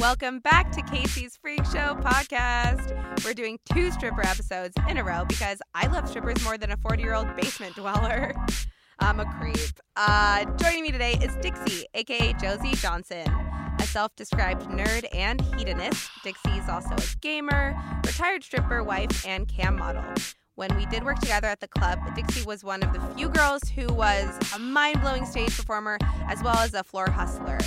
Welcome back to Kasey's Freak Show podcast. We're doing two stripper episodes in a row because I love strippers more than a 40 year old basement dweller. I'm a creep. Uh, joining me today is Dixie, aka Josie Johnson, a self described nerd and hedonist. Dixie is also a gamer, retired stripper, wife, and cam model. When we did work together at the club, Dixie was one of the few girls who was a mind blowing stage performer as well as a floor hustler.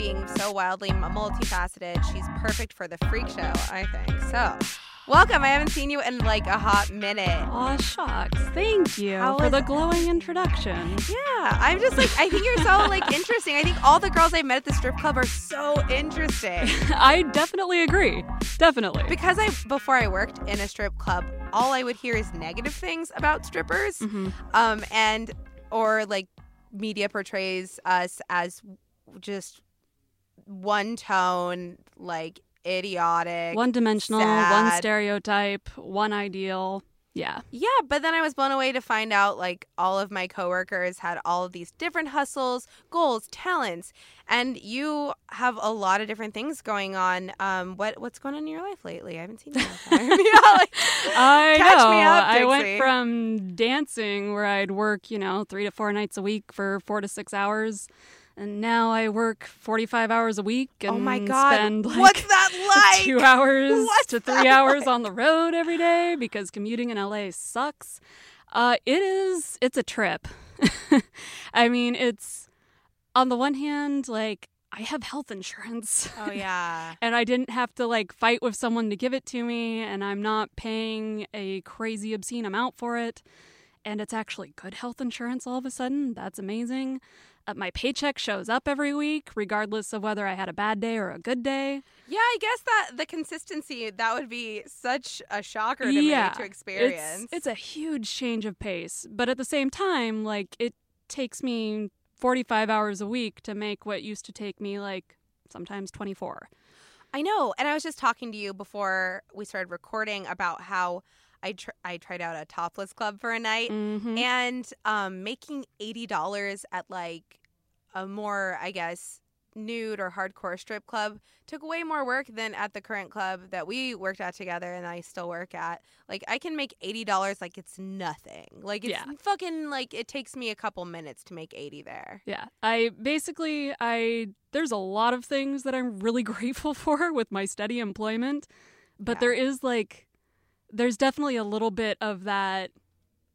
Being so wildly multifaceted, she's perfect for the freak show, I think. So, welcome. I haven't seen you in like a hot minute. Aw, shucks. Thank you How for was- the glowing introduction. Yeah, I'm just like, I think you're so like interesting. I think all the girls I met at the strip club are so interesting. I definitely agree. Definitely. Because I, before I worked in a strip club, all I would hear is negative things about strippers. Mhm. um and or like media portrays us as just one tone like idiotic One dimensional, one stereotype, one ideal. Yeah. yeah but then i was blown away to find out like all of my coworkers had all of these different hustles goals talents and you have a lot of different things going on um what what's going on in your life lately i haven't seen you in a time yeah like I Catch know. me up, I went from dancing where I'd work, you know, three to four nights a week for four to six hours. And now I work 45 hours a week and oh my god spend like what's that like two hours What's to three hours like? on the road every day because commuting in LA sucks. Uh, it is, it's a trip. I mean, it's on the one hand, like, I have health insurance. oh yeah and I didn't have to like fight with someone to give it to me, and I'm not paying a crazy obscene amount for it. And it's actually good health insurance all of a sudden. That's amazing. Uh, my paycheck shows up every week, regardless of whether I had a bad day or a good day. Yeah, I guess that the consistency that would be such a shocker to Yeah, me to experience. It's, it's a huge change of pace, but at the same time, like it takes me 45 hours a week to make what used to take me like sometimes 24. I know, and I was just talking to you before we started recording about how I tr- I tried out a topless club for a night Mhm. and um making eighty dollars at like a more I guess nude or hardcore strip club took way more work than at the current club that we worked at together and I still work at. Like I can make eighty dollars like it's nothing. Like it's Yeah. fucking like it takes me a couple minutes to make eighty there. Yeah. I basically I there's a lot of things that I'm really grateful for with my steady employment, but Yeah. there is like there's definitely a little bit of that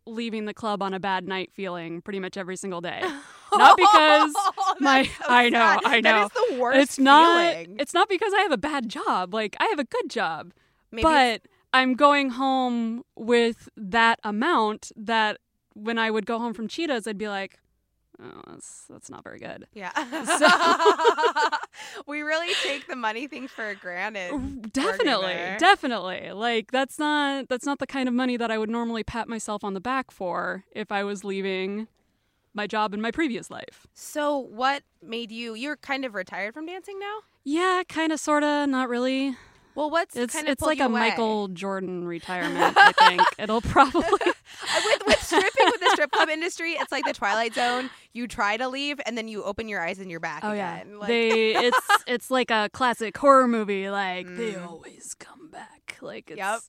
leaving the club on a bad night feeling pretty much every single day. Not because Oh, my- so I know, sad. I know. is the worst it's not feeling. it's not because I have a bad job. Like I have a good job. Maybe but I'm going home with that amount that when I would go home from Cheetahs, I'd be like, oh, that's, that's not very good. yeah. So- we really take the money thing for granted. Definitely, definitely. Like that's not that's not the kind of money that I would normally pat myself on the back for if I was leaving my job in my previous life. So, what made you? You're kind of retired from dancing now. Yeah, kind of, sorta, not really. Well, what's It's kind of it's like a away? Michael Jordan retirement. I think it'll probably. with with stripping with the strip club industry, it's like the Twilight Zone. You try to leave, and then you open your eyes and you're back Oh yeah. Like- they it's it's like a classic horror movie. Like they Mm. always come back. Like it's, Yep.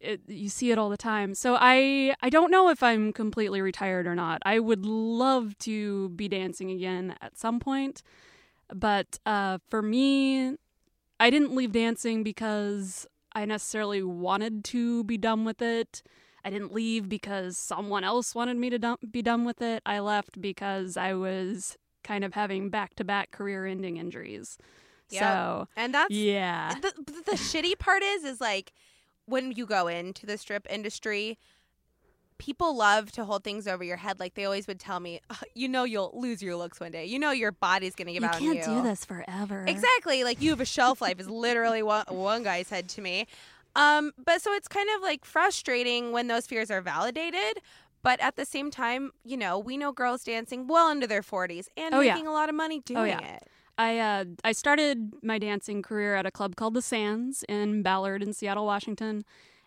it you see it all the time. So I I don't know if I'm completely retired or not. I would love to be dancing again at some point, but uh, for me, I didn't leave dancing because I necessarily wanted to be done with it. I didn't leave because someone else wanted me to be done with it. I left because I was kind of having back to back career ending injuries. Yep. So, and that's yeah. the, the shitty part is is like when you go into the strip industry people love to hold things over your head like they always would tell me "Ugh, you know you'll lose your looks one day you know your body's gonna give out. You out can't on you do this forever. exactly like you have a shelf life is literally what one guy said to me um but so it's kind of like frustrating when those fears are validated but at the same time you know we know girls dancing well into their 40s and Oh, yeah. making a lot of money doing oh, yeah. it I uh, I started my dancing career at a club called the Sands in Ballard in Seattle, Washington.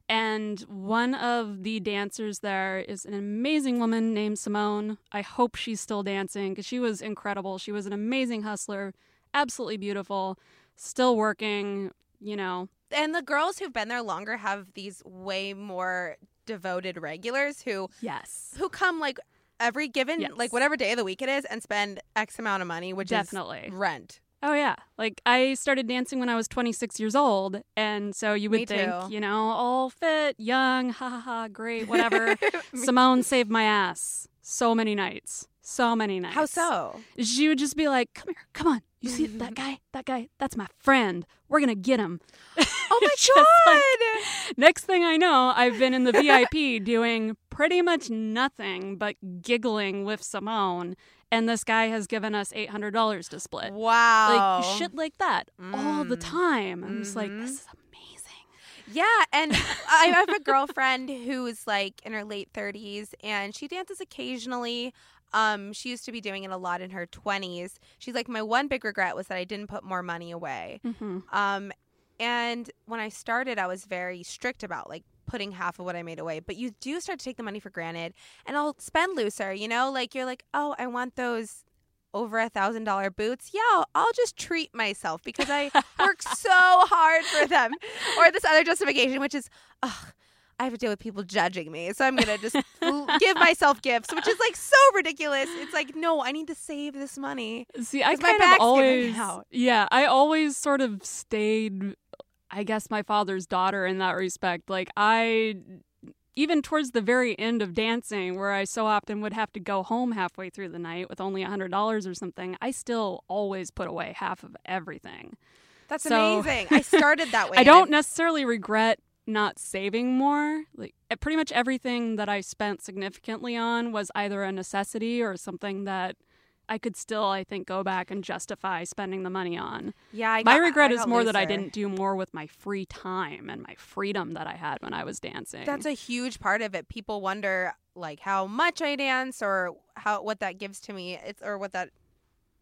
And one of the dancers there is an amazing woman named Simone. I hope she's still dancing because she was incredible. She was an amazing hustler, absolutely beautiful. still working, you know. And the girls who've been there longer have these way more devoted regulars who Yes. who come like every given Yes. like whatever day of the week it is and spend X amount of money, which Definitely. is rent. Oh yeah. Like I started dancing when I was 26 years old and so you would Me think, too. you know, all fit, young, ha ha ha, great, whatever. Simone saved my ass so many nights. So many nights. How so? She would just be like, "Come here. Come on. You see that guy? That guy? That's my friend. We're going to get him." Oh my Just like- god! Next thing I know, I've been in the VIP doing pretty much nothing but giggling with Simone, and this guy has given us eight hundred dollars to split. wow. Like shit like that all the Mm. time. I'm just like, this is amazing. Yeah, and I have a girlfriend who's like in her late 30s and she dances occasionally. Um, she used to be doing it a lot in her 20s. She's like, my one big regret was that I didn't put more money away. Mm-hmm. Um, and when I started, I was very strict about like putting half of what I made away. But you do start to take the money for granted, and I'll spend looser. You know, like you're like, oh, I want those over a thousand dollar boots. Yeah, I'll, I'll just treat myself because I work so hard for them. Or this other justification, which is, ugh. I have to deal with people judging me, so I'm gonna just give myself gifts, which is like so ridiculous. It's like, no, I need to save this money. See, I kind of always, out. yeah, I always sort of stayed, I guess, my father's daughter in that respect. Like, I, even towards the very end of dancing, where I so often would have to go home halfway through the night with only a $100 or something, I still always put away half of everything. That's So- amazing. I started that way. I don't necessarily regret not saving more. Like eh, pretty much everything that I spent significantly on was either a necessity or something that I could still, I think, go back and justify spending the money on. Yeah, I my got- regret I is more that I didn't do more with my free time and my freedom that I had when I was dancing. That's a huge part of it. People wonder like how much I dance or how what that gives to me. It's or what that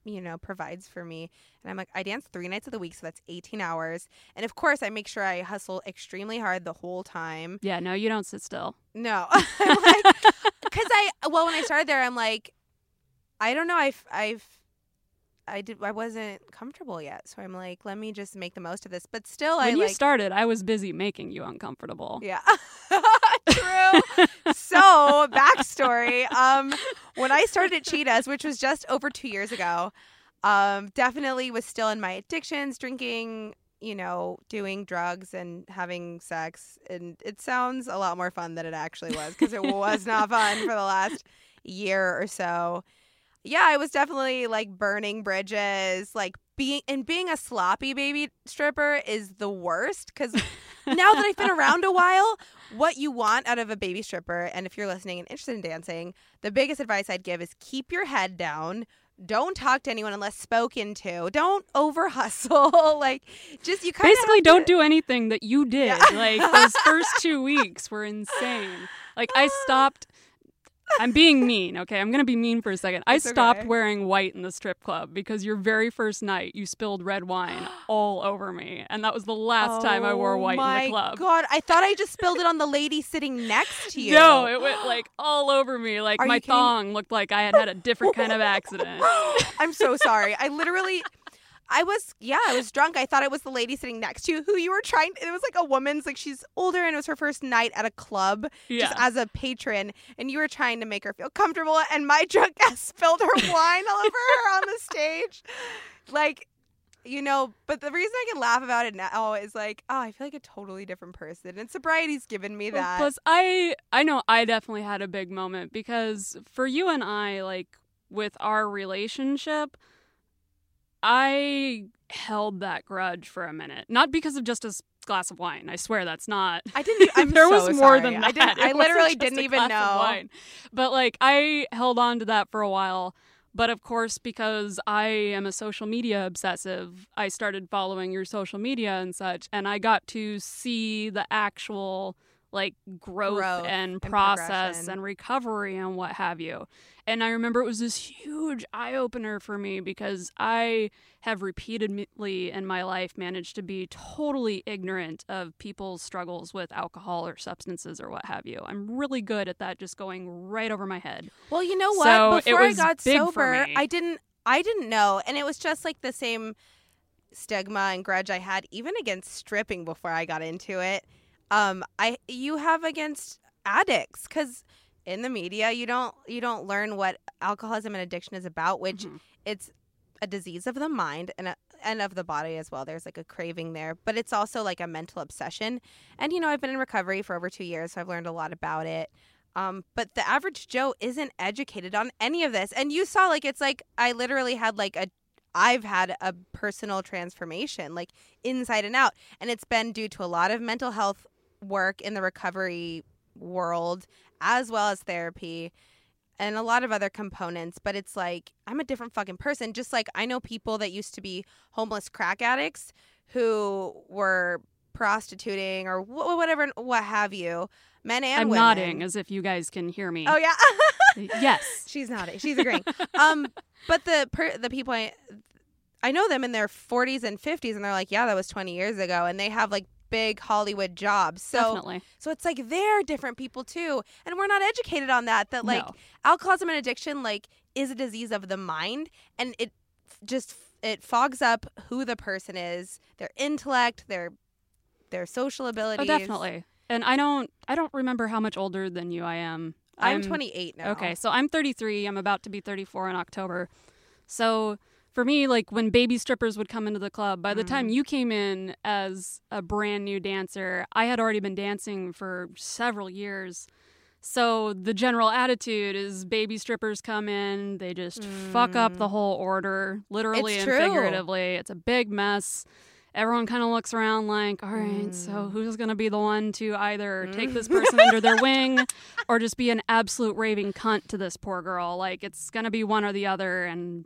you know provides for me. And I'm like I dance 3 nights of the week so that's 18 hours. And of course I make sure I hustle extremely hard the whole time. yeah, no, you don't sit still. No. I'm like I well when I started there I'm like I don't know I've I've I did I wasn't comfortable yet. So I'm like let me just make the most of this. But still I When you like started, I was busy making you uncomfortable. Yeah. True. so, backstory. Um, when I started at Cheetahs, which was just over two years ago, um, definitely was still in my addictions, drinking, you know, doing drugs and having sex. And it sounds a lot more fun than it actually was because it was not fun for the last year or so. Yeah, I was definitely like burning bridges, like being and being a sloppy baby stripper is the worst because now that I've been around a while, what you want out of a baby stripper, and if you're listening and interested in dancing, the biggest advice I'd give is keep your head down. Don't talk to anyone unless spoken to. Don't over hustle. like, just you kind of Basically, don't do anything that you did. Yeah. Like those first two weeks were insane. Like I stopped. I'm being mean, okay? I'm gonna be mean for a second. I It's stopped okay. wearing white in the strip club because your very first night you spilled red wine all over me, and that was the last time I wore oh white my in the club. God, I thought I just spilled it on the lady sitting next to you. No, it went like all over me. Like Are my thong looked like I had had a different kind of accident. I'm so sorry. I literally, I was, yeah, I was drunk. I thought it was the lady sitting next to you who you were trying. It was like a woman's, like she's older and it was her first night at a club, Yeah. just as a patron, and you were trying to make her feel comfortable. And my drunk ass spilled her wine all over her on the stage, like. You know, but the reason I can laugh about it now is like, oh, I feel like a totally different person. And sobriety's given me Well, that. Plus, I I know I definitely had a big moment because for you and I, like with our relationship, I held that grudge for a minute, not because of just a glass of wine. I swear that's not. I didn't. I'm there was more sorry. than that. I didn't. I literally didn't even know. But like I held on to that for a while. But of course, because I am a social media obsessive, I started following your social media and such, and I got to see the actual like growth, Growth and process and recovery and what have you. And I remember it was this huge eye opener for me because I have repeatedly in my life managed to be totally ignorant of people's struggles with alcohol or substances or what have you. I'm really good at that just going right over my head. Well, you know what? So Before I got sober. I didn't I didn't know, and it was just like the same stigma and grudge I had even against stripping before I got into it. Um, I you have against addicts because in the media you don't you don't learn what alcoholism and addiction is about, which Mhm. it's a disease of the mind and a, and of the body as well. There's like a craving there, but it's also like a mental obsession. And you know, I've been in recovery for over two years, so I've learned a lot about it. Um, but the average Joe isn't educated on any of this. And you saw, like, it's like I literally had like a, I've had a personal transformation, like inside and out, and it's been due to a lot of mental health work in the recovery world, as well as therapy and a lot of other components, but it's like I'm a different fucking person. Just like I know people that used to be homeless crack addicts who were prostituting or wh- whatever, what have you, men and I'm women. nodding as if you guys can hear me. Oh yeah, yes. she's nodding. She's agreeing. um, but the per- the people I I know them in their 40s and 50s, and they're like, yeah, that was 20 years ago, and they have like big Hollywood jobs. So Definitely. so it's like they're different people too, and we're not educated on that. That like No. alcoholism and addiction like is a disease of the mind and it just it fogs up who the person is their intellect their their social Oh, definitely. And I don't I don't remember how much older than you I am. i'm, 28 now Okay, so I'm 33. I'm about to be 34 in October. So for me, like when baby strippers would come into the club, by the Mm. time you came in as a brand new dancer, I had already been dancing for several years. So the general attitude is baby strippers come in, they just fuck up the Mm. whole order, literally It's and true. figuratively. It's a big mess. Everyone kind of looks around like, all right, so Mm. who's going to be the one to either take this person under their wing or just be an absolute raving cunt to this poor girl? Like, it's going to be one or the other, and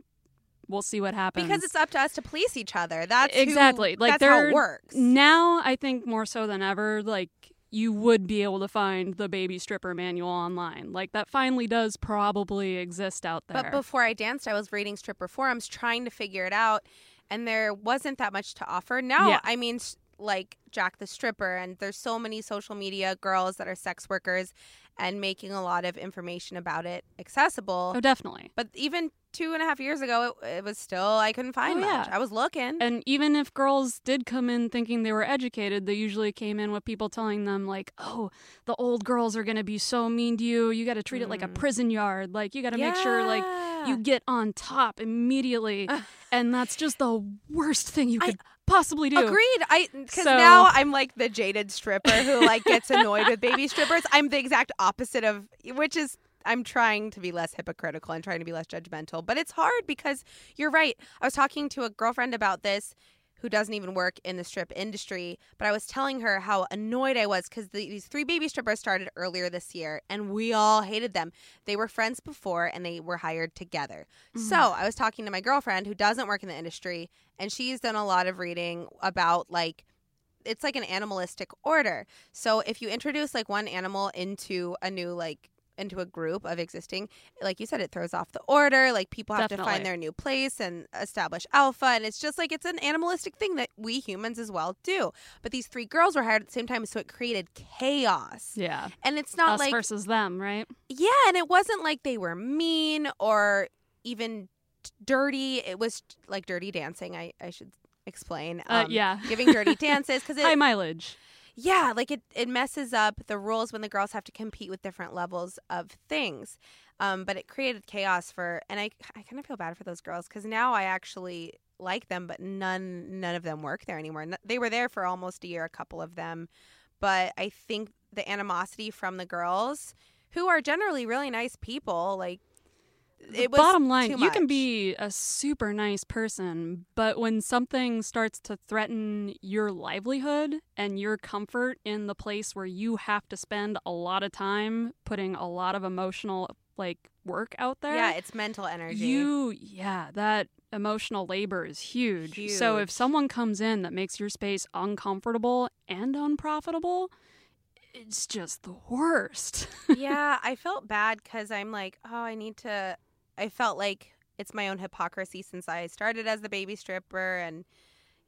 we'll see what happens. because it's up to us to police each other that's who- Exactly. Like, that's how it works now, I think more so than ever, like, you would be able to find the baby stripper manual online. Like, that finally does probably exist out there. But before I danced, I was reading stripper forums trying to figure it out, and there wasn't that much to offer. Now, Yeah. I mean, like Jack the Stripper, and there's so many social media girls that are sex workers and making a lot of information about it accessible. oh, definitely. But even two and a half years ago, it, it was still, I couldn't find Oh, much. yeah. I was looking. And even if girls did come in thinking they were educated, they usually came in with people telling them, like, oh, the old girls are going to be so mean to you. You got to treat it like a Mm. prison yard. Like, you got to make sure, like, you get on top immediately. And that's just the worst thing you I- could possibly do. Agreed. I because So- now I'm like the jaded stripper who like gets annoyed with baby strippers. I'm the exact opposite of which is I'm trying to be less hypocritical and trying to be less judgmental. But it's hard because you're right. I was talking to a girlfriend about this who doesn't even work in the strip industry, but I was telling her how annoyed I was because the, these three baby strippers started earlier this year and we all hated them. They were friends before and they were hired together. Mm-hmm. So I was talking to my girlfriend who doesn't work in the industry, and she's done a lot of reading about like it's like an animalistic order. So if you introduce like one animal into a new like into a group of existing, like you said, it throws off the order. Like people have to find their new place and establish alpha, and it's just like it's an animalistic thing that we humans as well do. But these three girls were hired at the same time, so it created chaos. Yeah. And it's not Us like versus them, right? yeah, and it wasn't like they were mean or even dirty. It was like dirty dancing. I I should explain. Uh, Um, yeah. giving dirty dances because High mileage. Yeah like it it messes up the rules when the girls have to compete with different levels of things. Um, but it created chaos for, and I I kind of feel bad for those girls because now I actually like them, but none none of them work there anymore. They were there for almost a year, a couple of them, but I think the animosity from the girls, who are generally really nice people, like it was Bottom line, you can be a super nice person, but when something starts to threaten your livelihood and your comfort in the place where you have to spend a lot of time putting a lot of emotional like work out there. yeah, it's mental energy. You, yeah, that emotional labor is huge. So if someone comes in that makes your space uncomfortable and unprofitable, it's just the worst. yeah, I felt bad because I'm like, oh, I need to. I felt like it's my own hypocrisy since I started as the baby stripper, and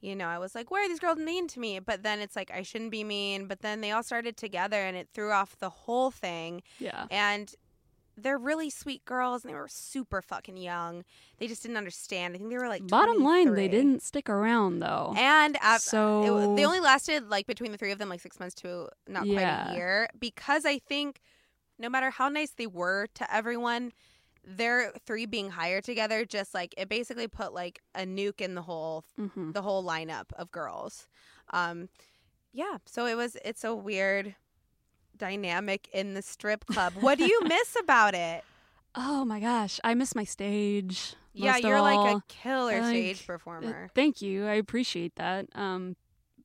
you know, I was like, why are these girls mean to me? But then it's like I shouldn't be mean. But then they all started together, and it threw off the whole thing. yeah. And they're really sweet girls and they were super fucking young. They just didn't understand. I think they were like Bottom line, they didn't stick around though. And so it, they only lasted like between the three of them like six months to not quite a year because I think no matter how nice they were to everyone, their three being hired together just like it basically put like a nuke in the whole Mhm. the whole lineup of girls. Um, yeah, so it was it's a weird dynamic in the strip club. What do you miss about it? Oh my gosh, I miss my stage. Yeah, you're like all. a killer Like, stage Uh, performer. Thank you. I appreciate that. Um,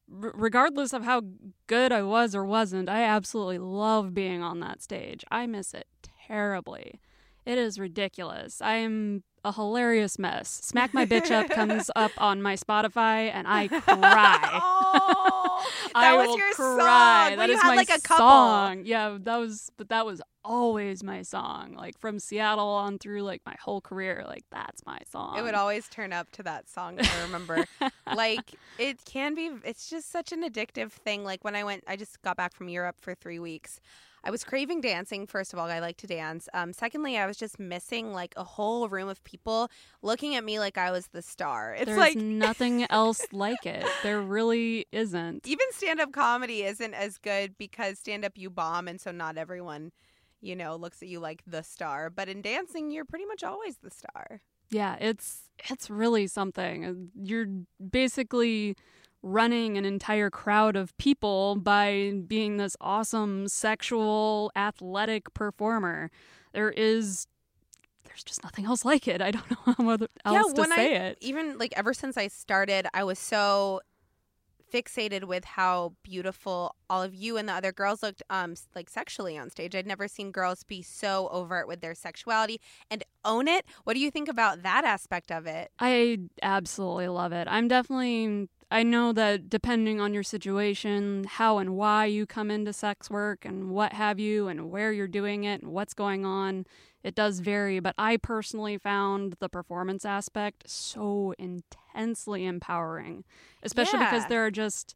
r- regardless of how good I was or wasn't, I absolutely love being on that stage. I miss it terribly. It is ridiculous. I am a hilarious mess. Smack My Bitch Up comes up on my Spotify and I cry. oh, that I was will your cry. song. That Well, is my like song. Yeah, that was but that was always my song. Like from Seattle on through like my whole career. Like that's my song. It would always turn up to that song. I remember. like it can be. It's just such an addictive thing. Like when I went, I just got back from Europe for three weeks. I was craving dancing. First of all, I like to dance. Um, secondly, I was just missing like a whole room of people looking at me like I was the star. It's There's like nothing else like it. There really isn't. even stand up comedy isn't as good because stand up you bomb, and so not everyone, you know, looks at you like the star. But in dancing, you're pretty much always the star. Yeah, it's it's really something. You're basically running an entire crowd of people by being this awesome sexual athletic performer. There is there's just nothing else like it. I don't know how other- else to when say I, it. Even like ever since I started, I was so fixated with how beautiful all of you and the other girls looked um like sexually on stage. I'd never seen girls be so overt with their sexuality and own it. What do you think about that aspect of it? I absolutely love it. I'm definitely I know that depending on your situation, how and why you come into sex work and what have you and where you're doing it and what's going on, it does vary, but I personally found the performance aspect so intensely empowering, especially because there are just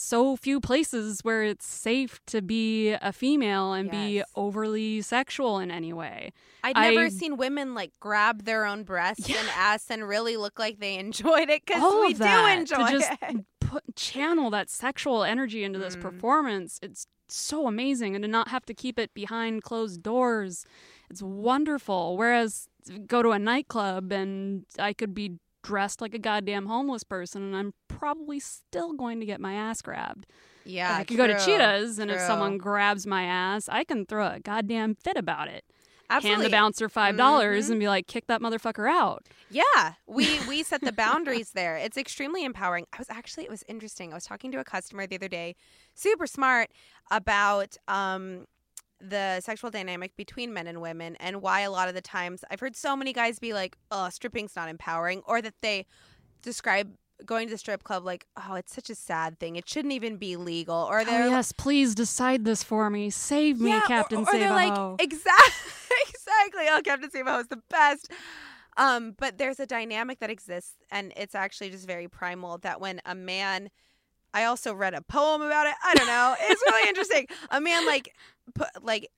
so few places where it's safe to be a female and be overly sexual in any way. I'd never I- seen women like grab their own breasts Yeah. and ass and really look like they enjoyed it because we do enjoy it. to just it. put channel that sexual energy into this Mm. performance it's so amazing and to not have to keep it behind closed doors it's wonderful whereas go to a nightclub and i could be dressed like a goddamn homeless person and i'm probably still going to get my ass grabbed Yeah, i could go to cheetahs and if someone grabs my ass i can throw a goddamn fit about it Absolutely. hand the bouncer five dollars Mhm. and be like kick that motherfucker out Yeah, we we set the boundaries there. It's extremely empowering. I was actually it was interesting. I was talking to a customer the other day, super smart about um the sexual dynamic between men and women and why a lot of the times I've heard so many guys be like, "Oh, stripping's not empowering," or that they describe going to the strip club like, "Oh, it's such a sad thing. It shouldn't even be legal." Or they're oh like, yes please decide this for me. Save me yeah, or- captain or, they're like exactly exactly. Oh captain Save-A-Ho is the best. Um but there's a dynamic that exists and it's actually just very primal that when a man i also read a poem about it. I don't know. It's really interesting. A man like put like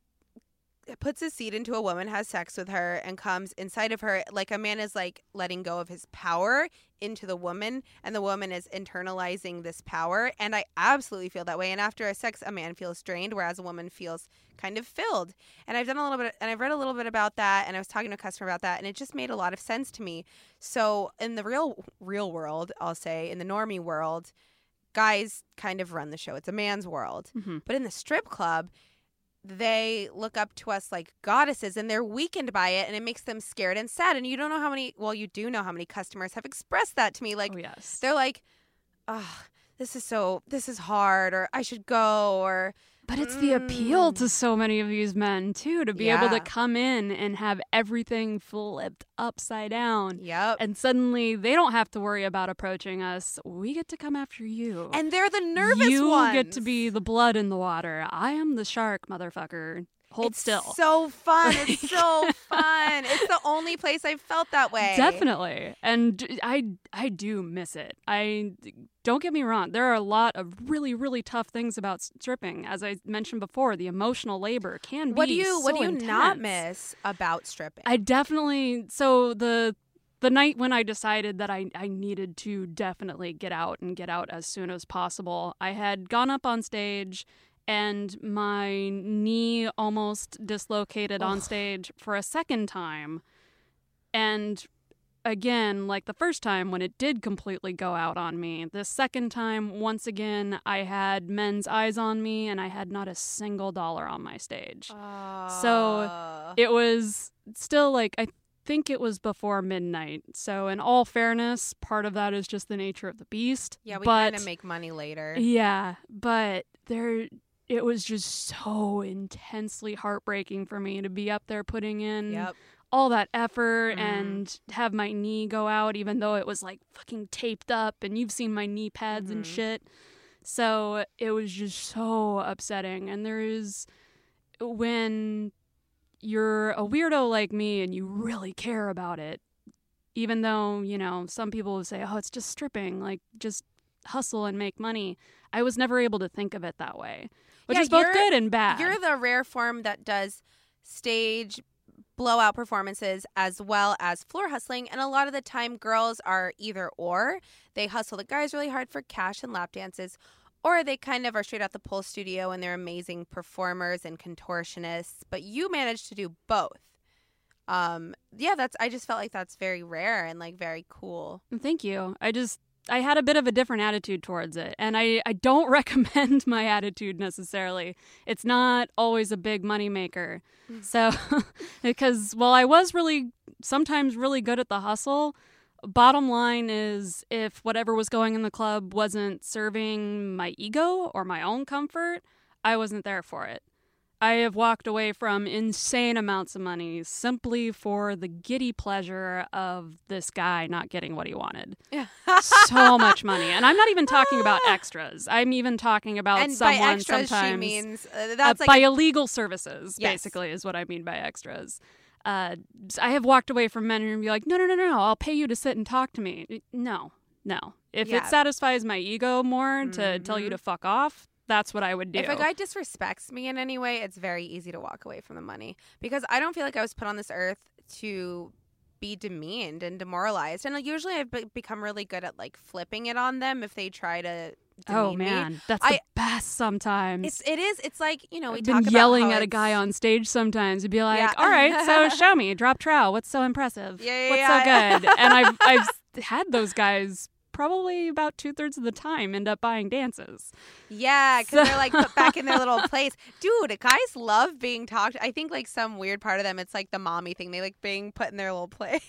puts his seed into a woman has sex with her and comes inside of her like a man is like letting go of his power into the woman and the woman is internalizing this power and i absolutely feel that way and after a sex a man feels drained whereas a woman feels kind of filled. And i've done a little bit and i've read a little bit about that and i was talking to a customer about that and it just made a lot of sense to me. So in the real real world i'll say in the normie world guys kind of run the show. It's a man's world. Mhm. but in the strip club they look up to us like goddesses and they're weakened by it and it makes them scared and sad and you don't know how many well you do know how many customers have expressed that to me like oh yes. they're like oh this is so this is hard or i should go or But it's the appeal Mm. to so many of these men too to be able to come in and have everything flipped upside down. yep And suddenly they don't have to worry about approaching us. We get to come after you. and they're the nervous you ones get to be the blood in the water. I am the shark, motherfucker. Hold it's still. So fun. It's so fun. It's the only place I've felt that way. Definitely. And I I do miss it. I don't get me wrong. There are a lot of really really tough things about stripping. As I mentioned before, the emotional labor can What be do you what do you not miss about stripping? I definitely so the the night when I decided that I, I needed to definitely get out and get out as soon as possible, I had gone up on stage and my knee almost dislocated on stage for a second time. And again, like the first time when it did completely go out on me, the second time, once again, I had men's eyes on me and I had not a single dollar on my stage. So, Uh, It was still like, I think it was before midnight. So, in all fairness, part of that is just the nature of the beast. yeah, we kind of make money later. yeah, but there it was just so intensely heartbreaking for me to be up there putting in Yep. all that effort Mhm. and have my knee go out even though it was like fucking taped up and you've seen my knee pads and Mhm. shit. So it was just so upsetting and there is when you're a weirdo like me and you really care about it even though, you know, some people would say, "Oh, it's just stripping, like just hustle and make money." I was never able to think of it that way, which Yeah, is both good and bad. You're the rare form that does stage blowout performances as well as floor hustling. And a lot of the time, girls are either or. They hustle the guys really hard for cash and lap dances, or they kind of are straight out the pole studio and they're amazing performers and contortionists. But you managed to do both. Um, yeah, that's. I just felt like that's very rare and like very cool. Thank you. I just I had a bit of a different attitude towards it, and I I don't recommend my attitude necessarily. It's not always a big money maker. Mm. So because while I was really sometimes really good at the hustle, bottom line is if whatever was going in the club wasn't serving my ego or my own comfort, I wasn't there for it. I have walked away from insane amounts of money simply for the giddy pleasure of this guy not getting what he wanted. Yeah. So much money. And I'm not even talking about extras. I'm even talking about and someone by extras, sometimes she means uh, uh, like by illegal services, Yes. basically, is what I mean by extras. Uh, I have walked away from men and be like, no, no, no, no, I'll pay you to sit and talk to me. No, no. If Yeah. it satisfies my ego more to tell you Mhm. to fuck off, that's what I would do. If a guy disrespects me in any way, it's very easy to walk away from the money because I don't feel like I was put on this earth to be demeaned and demoralized. And usually I've be- become really good at like flipping it on them if they try to. oh demean me. man, that's I- the best sometimes. It's it is. It's like you know we I've talk been about yelling at a guy on stage sometimes and be like, Yeah. "All right, so show me, drop trowel. What's so impressive? Yeah, yeah, What's yeah. so good?" and I've I've had those guys probably about two thirds of the time end up buying dances. Yeah, because So- they're like put back in their little place. Dude, guys love being talked. I think like some weird part of them, it's like the mommy thing. They like being put in their little place.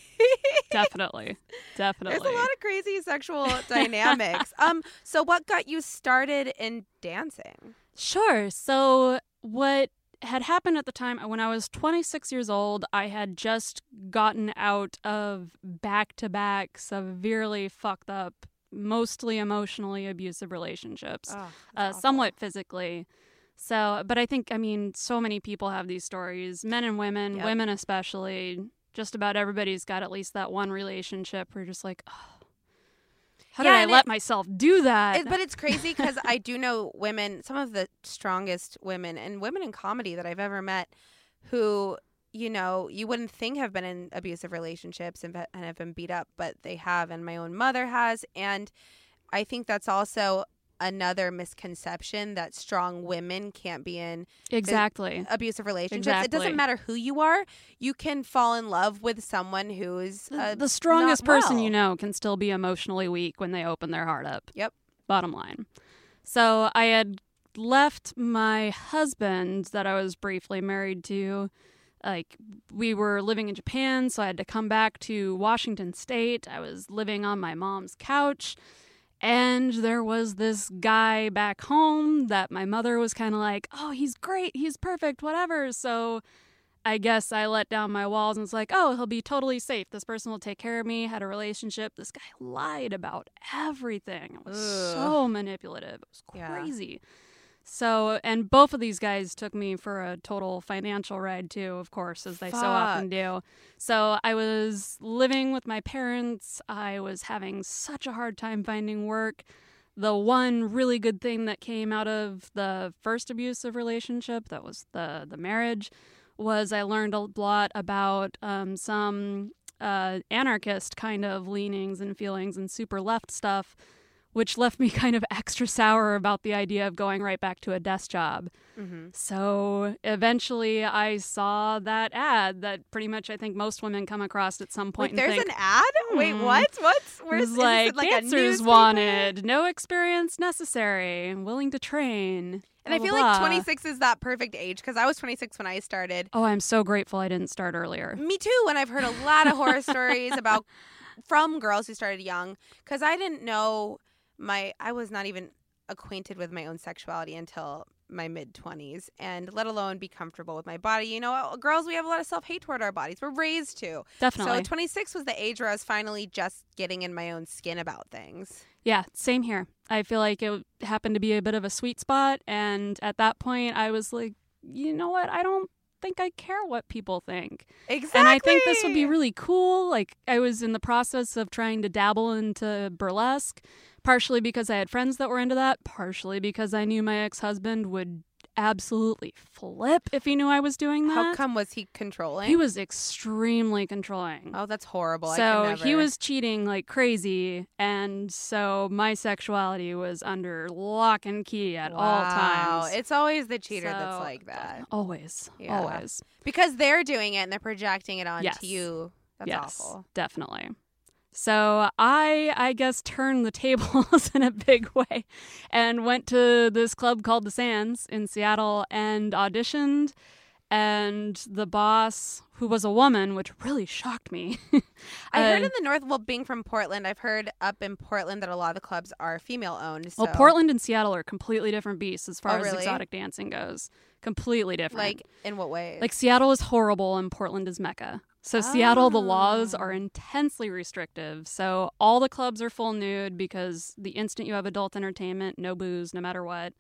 Definitely, definitely. There's a lot of crazy sexual dynamics. um, so what got you started in dancing? Sure. So, what had happened at the time when I was 26 years old, I had just gotten out of back to back, severely fucked up, mostly emotionally abusive relationships, uh, somewhat physically. So, but I think, I mean, so many people have these stories, men and women, Yep. women especially. Just about everybody's got at least that one relationship where you're just like, oh, how Yeah, did I let it- myself do that? It, but it's crazy because I do know women, some of the strongest women and women in comedy that I've ever met, who you know you wouldn't think have been in abusive relationships and, and have been beat up, but they have, and my own mother has, and I think that's also another misconception that strong women can't be in exactly. abusive relationships. It doesn't matter who you are; you can fall in love with someone who's uh, the strongest person you know can still be emotionally weak when they open their heart up. Yep. Bottom line. So I had left my husband that I was briefly married to. Like, we were living in Japan, so I had to come back to Washington State. I was living on my mom's couch. And there was this guy back home that my mother was kind of like, oh, he's great, he's perfect, whatever. So I guess I let down my walls and was like, oh, he'll be totally safe. This person will take care of me. Had a relationship. This guy lied about everything. It was Ugh. so manipulative. It was Yeah. So, and both of these guys took me for a total financial ride too, of course, as they so often do. So, I was living with my parents. I was having such a hard time finding work. The one really good thing that came out of the first abusive relationship, that was the the marriage, was I learned a lot about um, some uh, anarchist kind of leanings and feelings and super left stuff which left me kind of extra sour about the idea of going right back to a desk job. Mm-hmm. So eventually I saw that ad that pretty much I think most women come across at some point. Wait, there's think, an ad? Hmm. Wait, what? What's where's like, like dancers wanted, no experience necessary, willing to train. And I feel blah. like 26 is that perfect age because I was 26 when I started. Oh, I'm so grateful I didn't start earlier. Me too. And I've heard a lot of horror stories about from girls who started young because I didn't know my I was not even acquainted with my own sexuality until my mid 20s and let alone be comfortable with my body. You know, uh, girls, we have a lot of self hate toward our bodies. We're raised to. Definitely. So 26 was the age where I was finally just getting in my own skin about things. Yeah, same here. I feel like it happened to be a bit of a sweet spot. And at that point, I was like, you know what? I don't think I care what people think. Exactly. And I think this would be really cool. Like, I was in the process of trying to dabble into burlesque partially because I had friends that were into that, partially because I knew my ex husband would absolutely flip if he knew I was doing that. How come was he controlling? He was extremely controlling. Oh, that's horrible. So he was cheating like crazy, and so my sexuality was under lock and key at wow. all times. It's always the cheater so, that's like that. Always, yeah. always, because they're doing it and they're projecting it onto yes. you. That's yes, awful. Definitely. So I, I guess, turned the tables in a big way and went to this club called The Sands in Seattle and auditioned. And the boss, who was a woman, which really shocked me. I heard uh, in the North, well, being from Portland, I've heard up in Portland that a lot of the clubs are female owned. So. Well, Portland and Seattle are completely different beasts as far oh, as exotic dancing goes. Completely different. Like, in what way? Like, Seattle is horrible and Portland is Mecca. So, oh. Seattle, the laws are ah. intensely restrictive. So, all the clubs are full nude because the instant you have adult entertainment, no booze, no matter what.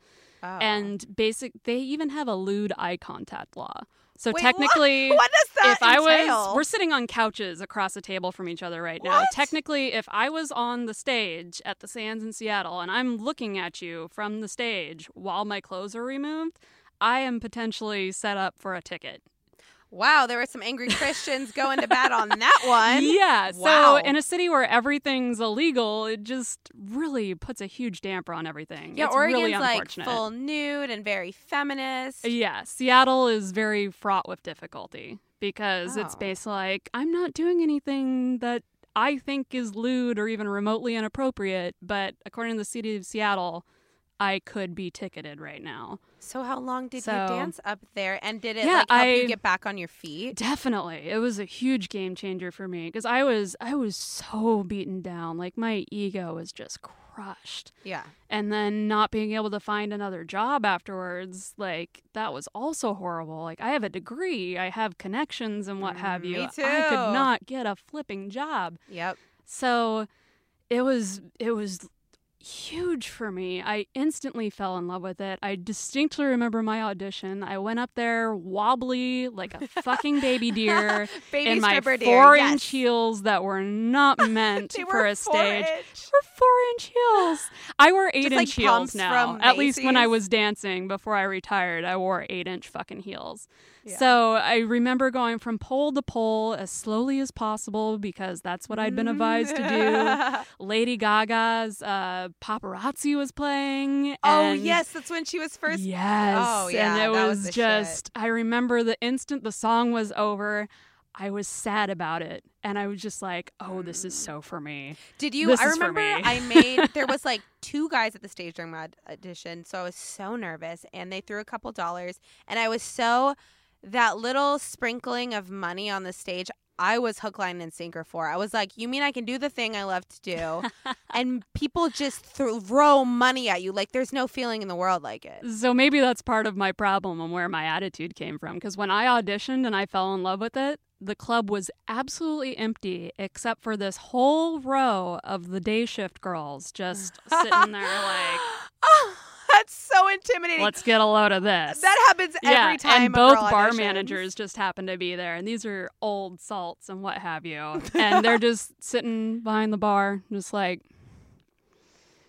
Oh. And basic, they even have a lewd eye contact law. So Wait, technically, what? what if entail? I was, we're sitting on couches across a table from each other right now. What? Technically, if I was on the stage at the Sands in Seattle and I'm looking at you from the stage while my clothes are removed, I am potentially set up for a ticket. Wow, there were some angry Christians going to bat on that one. Yeah. Wow. So in a city where everything's illegal, it just really puts a huge damper on everything. Yeah, it's Oregon's really like full nude and very feminist. Yeah, Seattle is very fraught with difficulty because oh. it's based like I'm not doing anything that I think is lewd or even remotely inappropriate, but according to the city of Seattle, I could be ticketed right now. So how long did so, you dance up there, and did it yeah, like, help I, you get back on your feet? Definitely, it was a huge game changer for me because I was I was so beaten down, like my ego was just crushed. Yeah, and then not being able to find another job afterwards, like that was also horrible. Like I have a degree, I have connections and what mm, have you. Me too. I could not get a flipping job. Yep. So it was it was huge for me. I instantly fell in love with it. I distinctly remember my audition. I went up there wobbly like a fucking baby deer baby in my four inch yes. heels that were not meant for a stage. Inch. Were four inch heels. I wear eight-inch like heels now. At least when I was dancing before I retired, I wore eight inch fucking heels. Yeah. So I remember going from pole to pole as slowly as possible because that's what I'd been advised to do. Lady Gaga's uh, paparazzi was playing. oh yes, that's when she was first. Yes. Oh yeah, and it that was, was just. Shit. I remember the instant the song was over. I was sad about it, and I was just like, "Oh, this is so for me." Did you? This I remember. I made there was like two guys at the stage during my audition, so I was so nervous, and they threw a couple dollars, and I was so that little sprinkling of money on the stage. I was hook, line, and sinker for. I was like, you mean I can do the thing I love to do? and people just throw money at you. Like, there's no feeling in the world like it. So maybe that's part of my problem and where my attitude came from. Because when I auditioned and I fell in love with it, the club was absolutely empty except for this whole row of the day shift girls just sitting there like. That's so intimidating. Let's get a load of this. that happens yeah, every time. and both bar auditions. managers just happen to be there, and these are old salts and what have you, and they're just sitting behind the bar, just like,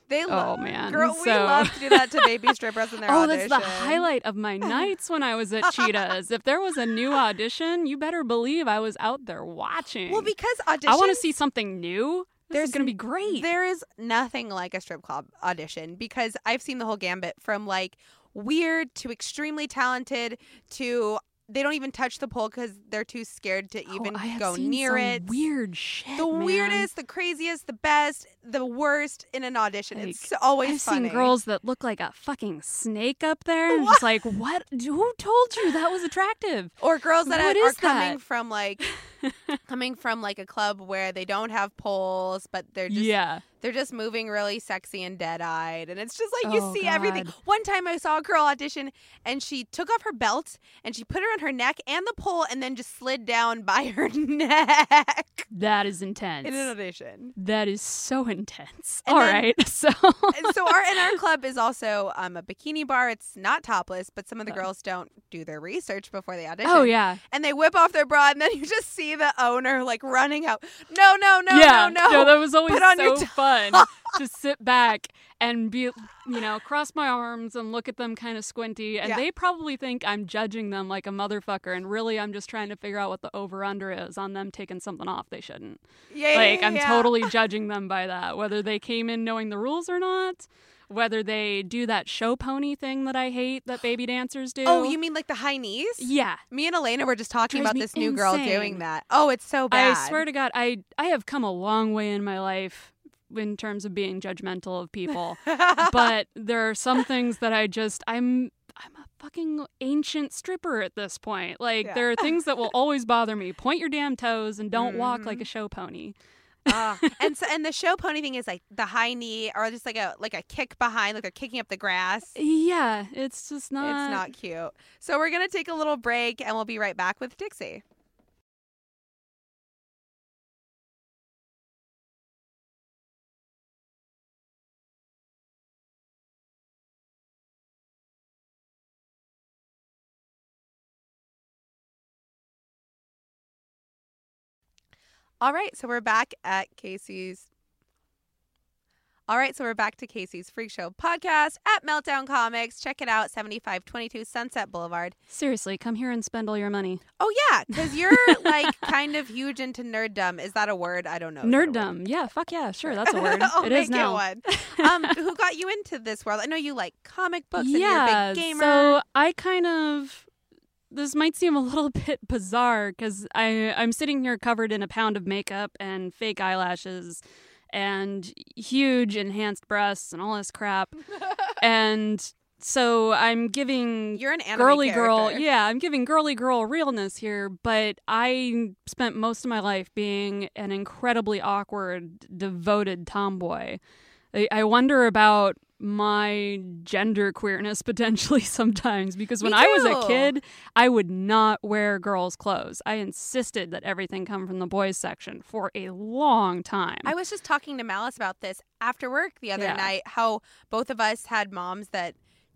They love. oh man, Girl, we so- love to do that to baby strippers in their Oh, audition. that's the highlight of my nights when I was at Cheetahs. if there was a new audition, you better believe I was out there watching. Well, because auditions. I want to see something new. There's going to be great. There is nothing like a strip club audition because I've seen the whole gambit from like weird to extremely talented to they don't even touch the pole because they're too scared to Oh, even have go near it. Weird shit. the man. weirdest, the craziest, the best, the worst in an audition. Like, it's always I've funny. seen girls that look like a fucking snake up there, and just like, what? Who told you that was attractive? or girls that What are, are is coming that? from like coming from like a club where they don't have poles, but they're just yeah. they're just moving really sexy and dead eyed, and it's just like you Oh, see everything. One time I saw a girl audition, and she took off her belt and she put it on her neck and the pole, and then just slid down by her neck That is intense. in an audition. that is so intense. And All then- right, so and so our and our club is also um, a bikini bar. It's not topless, but some of the Uh. girls don't do their research before they audition. oh yeah, and they whip off their bra, and then you just see the owner like running out. No, no, no, yeah. no, no. No, that was always Put on your so fun to sit back and be, you know, cross my arms and look at them kind of squinty, and Yeah. they probably think I'm judging them like a motherfucker, and really I'm just trying to figure out what the over under is on them taking something off they shouldn't. yeah, Like yeah, I'm yeah. totally judging them by that, whether they came in knowing the rules or not, whether they do that show pony thing that I hate that baby dancers do. Oh, you mean like the high knees? Yeah. Me and Elena were just talking about this new girl doing that. Oh, it's so bad. I swear to God, I I have come a long way in my life in terms of being judgmental of people, but there are some things that I just I'm I'm a fucking ancient stripper at this point. Like Yeah. there are things that will always bother me. Point your damn toes and don't walk Mm-hmm. like a show pony. Ah, and so and the show pony thing is like the high knee or just like a like a kick behind, like they're kicking up the grass. Yeah, it's just not. It's not cute. So we're gonna take a little break and we'll be right back with Dixie. All right, so we're back at Kasey's. All right, so we're back to Kasey's Freak Show podcast at Meltdown Comics. Check it out, 7522 Sunset Boulevard. Seriously, come here and spend all your money. Oh, yeah, because you're like kind of huge into nerddom. Is that a word? I don't know. Nerddom. Yeah, fuck yeah, sure, that's a word. It is now. It one. Um, who got you into this world? I know you like comic books and you're yeah, a big gamer. so I kind of. This might seem a little bit bizarre because I I'm sitting here covered in a pound of makeup and fake eyelashes, and huge enhanced breasts and all this crap, and so I'm giving you're an girly girl yeah i'm giving girly girl realness here but i spent most of my life being an incredibly awkward devoted tomboy. I, I wonder about my gender queerness potentially sometimes because when i was a kid i would not wear girls clothes i insisted that everything come from the boys section for a long time I was just talking to Malice about this after work the other Yeah. night. How both of us had moms that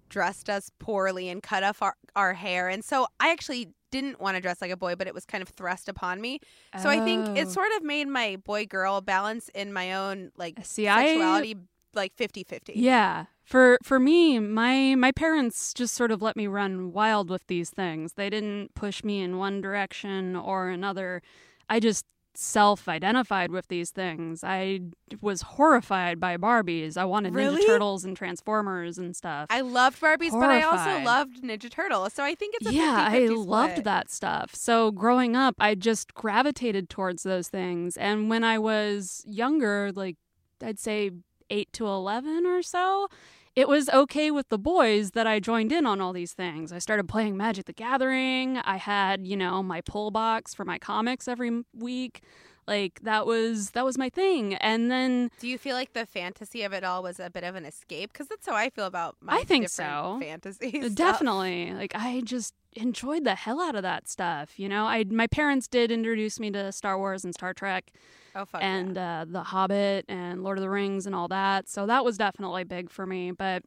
dressed us poorly and cut off our, our hair, and so I actually didn't want to dress like a boy, but it was kind of thrust upon me. So I think it Oh. sort of made my boy girl balance in my own like See, I- sexuality like 50-50. Yeah. For for me, my my parents just sort of let me run wild with these things. They didn't push me in one direction or another. I just self-identified with these things. I was horrified by Barbies. I wanted Really? Ninja Turtles and Transformers and stuff. I loved Barbies, but I also loved Ninja Turtle. So I think it's a yeah, 50-50 I split. loved that stuff. So growing up, I just gravitated towards those things. And when I was younger, like I'd say 8 to 11 or so, it was okay with the boys that I joined in on all these things. I started playing Magic the Gathering. I had, you know, my pull box for my comics every week. Like that was that was my thing. And then Do you feel like the fantasy of it all was a bit of an escape? Because that's how I feel about my I think so. fantasies. Definitely. Like I just enjoyed the hell out of that stuff. You know, I my parents did introduce me to Star Wars and Star Trek Oh fuck and yeah. uh, The Hobbit and Lord of the Rings and all that. So that was definitely big for me. But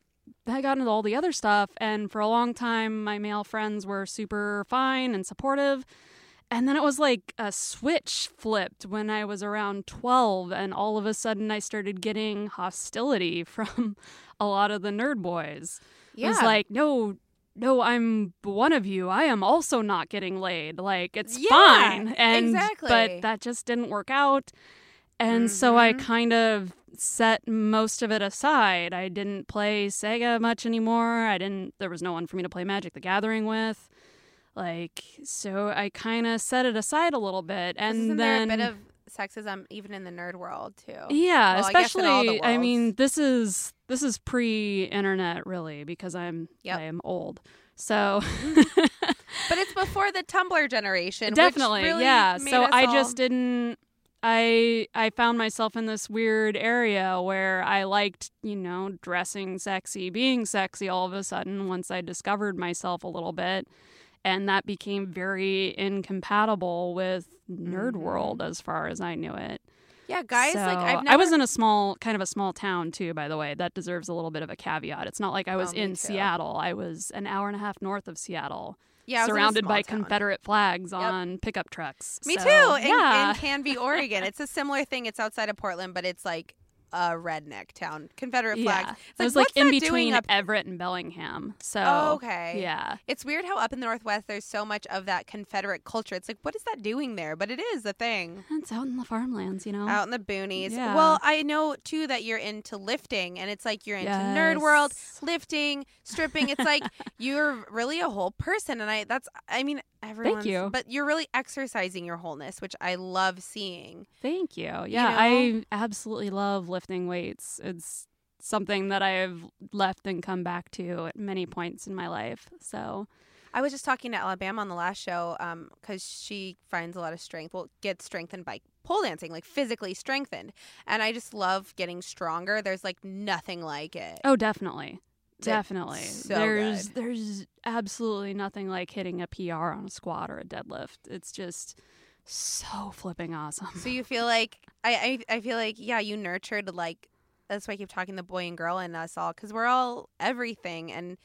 I got into all the other stuff. And for a long time, my male friends were super fine and supportive. And then it was like a switch flipped when I was around 12. And all of a sudden, I started getting hostility from a lot of the nerd boys. It was like, no, no, I'm one of you. I am also not getting laid. Like, it's Yeah, fine. And, exactly. But that just didn't work out. And so I Mhm. kind of set most of it aside. I didn't play Sega much anymore. I didn't, there was no one for me to play Magic the Gathering with. Like, so I kind of set it aside a little bit. And Isn't then. a bit of sexism even in the nerd world too? Yeah, Well, I guess in all the especially I, mean this is this is pre-internet really because I'm Yep. I am old. So But it's before the Tumblr generation. which definitely really yeah. So I all- just didn't I I found myself in this weird area where I liked, you know, dressing sexy, being sexy all of a sudden once I discovered myself a little bit. And that became very incompatible with nerd Mhm. world as far as I knew it. yeah, guys. So, like I've never. I was in a small, kind of a small town too. By the way, that deserves a little bit of a caveat. It's not like I was Oh, in too. Seattle. I was an hour and a half north of Seattle, yeah, I was in a surrounded by town. Confederate flags Yep. on pickup trucks. Me So, too. In, yeah, in Canby, Oregon, it's a similar thing. It's outside of Portland, but it's like a redneck town. Confederate flags. yeah. It's it was like, like in between up? Everett and Bellingham. So Oh, okay. yeah, It's weird how up in the Northwest there's so much of that Confederate culture. It's like, what is that doing there? But it is a thing. it's out in the farmlands, you know. Out in the boonies. Yeah. Well, I know too that you're into lifting, and it's like you're into nerd world, lifting, stripping. It's like you're really a whole person, and I that's I mean everyone's you. but you're really exercising your wholeness, which I love seeing. Thank you. Yeah, know? I absolutely love lifting weights. It's something that I've left and come back to at many points in my life. So I was just talking to Alabama on the last show um, because she finds a lot of strength. Well, gets strengthened by pole dancing, like physically strengthened. And I just love getting stronger. There's like nothing like it. Oh, definitely. It's Definitely. so there's good. there's absolutely nothing like hitting a PR on a squat or a deadlift. It's just so flipping awesome. So you feel like I, I I feel like yeah, you nurtured like that's why I keep talking the boy and girl in us all because we're all everything, and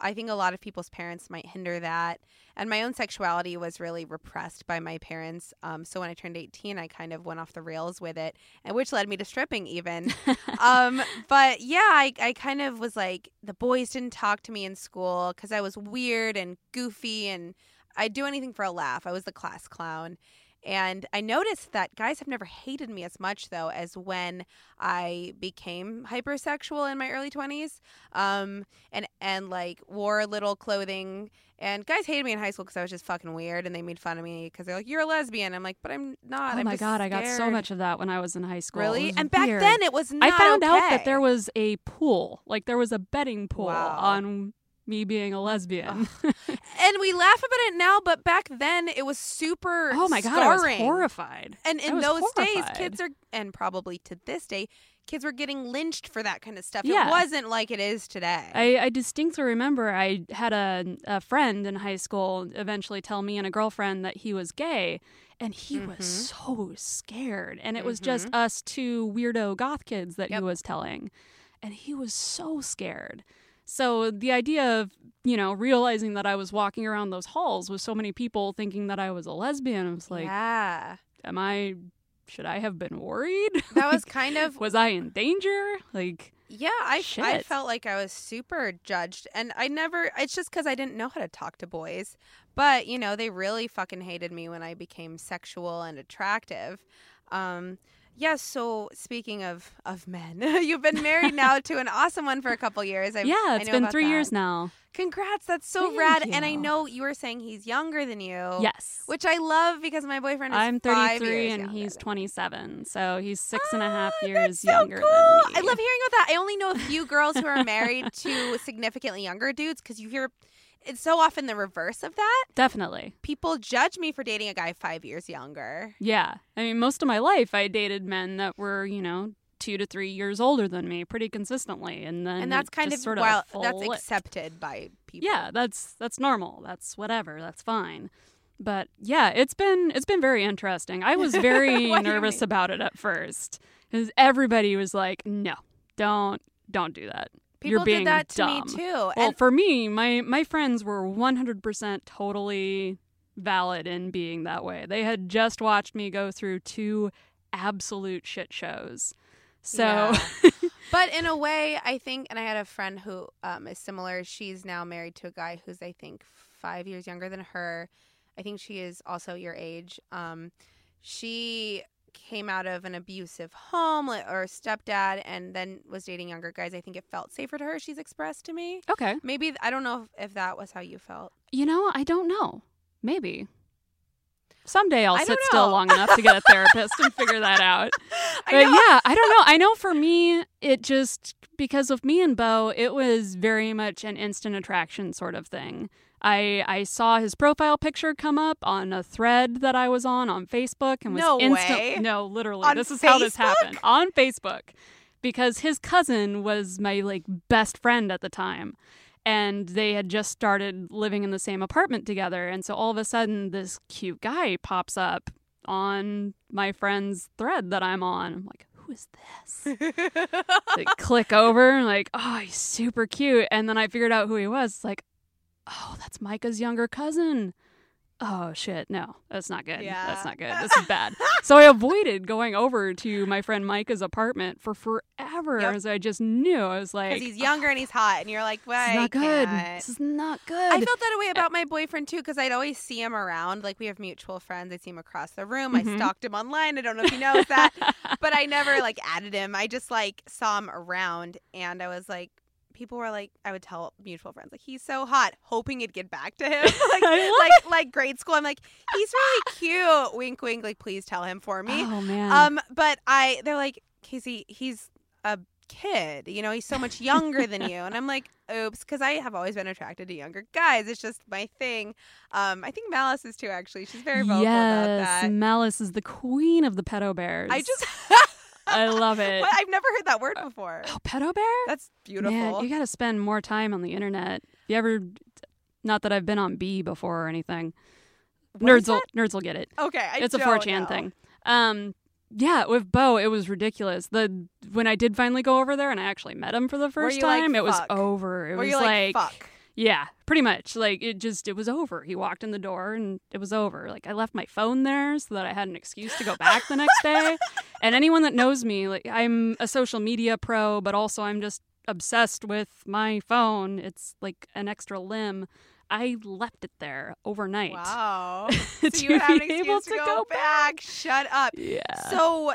I think a lot of people's parents might hinder that. And my own sexuality was really repressed by my parents. Um, so when I turned eighteen, I kind of went off the rails with it, and which led me to stripping even. um, but yeah, I I kind of was like the boys didn't talk to me in school because I was weird and goofy and I'd do anything for a laugh. I was the class clown. And I noticed that guys have never hated me as much though as when I became hypersexual in my early 20s. Um and and like wore little clothing and guys hated me in high school cuz I was just fucking weird and they made fun of me cuz they're like you're a lesbian. I'm like, "But I'm not. oh I'm my god, I got so much of that when I was in high school. Really? And back weird. then it was not I found out that there was a pool. Like there was a betting pool Wow. on me being a lesbian. and we laugh about it now, but back then it was super oh my god, I was horrified. And in those days, kids are, and probably to this day, kids were getting lynched for that kind of stuff. Yeah. It wasn't like it is today. I, I distinctly remember I had a, a friend in high school eventually tell me and a girlfriend that he was gay, and he Mhm. was so scared. And it was just us two weirdo goth kids that Yep. he was telling. And he was so scared. So the idea of, you know, realizing that I was walking around those halls with so many people thinking that I was a lesbian, I was like, yeah, am I, should I have been worried? that was kind of was I in danger? Like, yeah. I I felt like I was super judged, and I never. It's just because I didn't know how to talk to boys. But you know, they really fucking hated me when I became sexual and attractive. Um, yeah. So speaking of of men, you've been married now to an awesome one for a couple years. I've, yeah, it's been three that. years now. Congrats, that's so Thank rad. And I know you were saying he's younger than you. Yes. Which I love because my boyfriend is I'm five 33 years and he's 27, so he's six and a half Ah, years that's so younger cool. than me. I love hearing about that. I only know a few girls who are married to significantly younger dudes because you hear it's so often the reverse of that. Definitely. People judge me for dating a guy five years younger. Yeah. I mean, most of my life I dated men that were, you know, two to three years older than me pretty consistently, and then And that's kind of sort well, of that's flipped. accepted by people. Yeah, that's that's normal. That's whatever. That's fine. But yeah, it's been it's been very interesting. I was very What do you nervous about it at first because everybody was like, "No, don't don't do that." People you're being did that to dumb. me too. Well, and for me, my my friends were 100% totally valid in being that way. They had just watched me go through two absolute shit shows. So, Yeah. but in a way, I think, and I had a friend who um, is similar. She's now married to a guy who's, I think, five years younger than her. I think she is also your age. Um, she came out of an abusive home or stepdad and then was dating younger guys. I think it felt safer to her, she's expressed to me. okay. Maybe, I don't know if, if that was how you felt. You know, I don't know. Maybe. Someday I'll sit don't still long enough to get a therapist and figure that out. But know. yeah, I don't know. I know for me, it just because of me and Bo, it was very much an instant attraction sort of thing. I I saw his profile picture come up on a thread that I was on on Facebook and was No instant- way. No, literally, On this is how this happened on Facebook because his cousin was my like best friend at the time. And they had just started living in the same apartment together. And so all of a sudden, this cute guy pops up on my friend's thread that I'm on. I'm like, who is this? like, click over, like, oh, he's super cute. And then I figured out who he was. It's like, oh, that's Micah's younger cousin. Oh shit, no, that's not good. Yeah. That's not good. This is bad. so I avoided going over to my friend Micah's apartment for forever, Yep. as I just knew I was like, Because he's younger and he's hot, and you're like, well, This is I not good. can't." This is not good. I felt that way about my boyfriend too, because I'd always see him around. Like we have mutual friends. I'd see him across the room. I Mhm. stalked him online. I don't know if he knows that, but I never like added him. I just like saw him around, and I was like, people were like, I would tell mutual friends like, he's so hot, hoping it'd get back to him. like, like, like grade school. I'm like, he's really cute. Wink, wink. Like, please tell him for me. Oh man. Um, but I, they're like, Kasey, he's a kid. You know, he's so much younger than you. And I'm like, oops, because I have always been attracted to younger guys. It's just my thing. Um, I think Malice is too. Actually, she's very vocal yes, about that. Malice is the queen of the pedo bears. I just, I love it. What? I've never heard that word before. Oh, pedo bear? That's beautiful. Man, you got to spend more time on the internet. You ever? Not that I've been on B before or anything. What nerds will nerds will get it. Okay, I it's a don't 4chan know. thing. Um, yeah, with Bo, it was ridiculous. The when I did finally go over there and I actually met him for the first you like, time, it was over. It Were was you like, fuck? Yeah, pretty much. Like it just it was over. He walked in the door and it was over. Like I left my phone there so that I had an excuse to go back the next day. And anyone that knows me, like I'm a social media pro, but also I'm just obsessed with my phone. It's like an extra limb. I left it there overnight. Wow. to so you have an be excuse able to, to go, go back. Shut up. Yeah. So.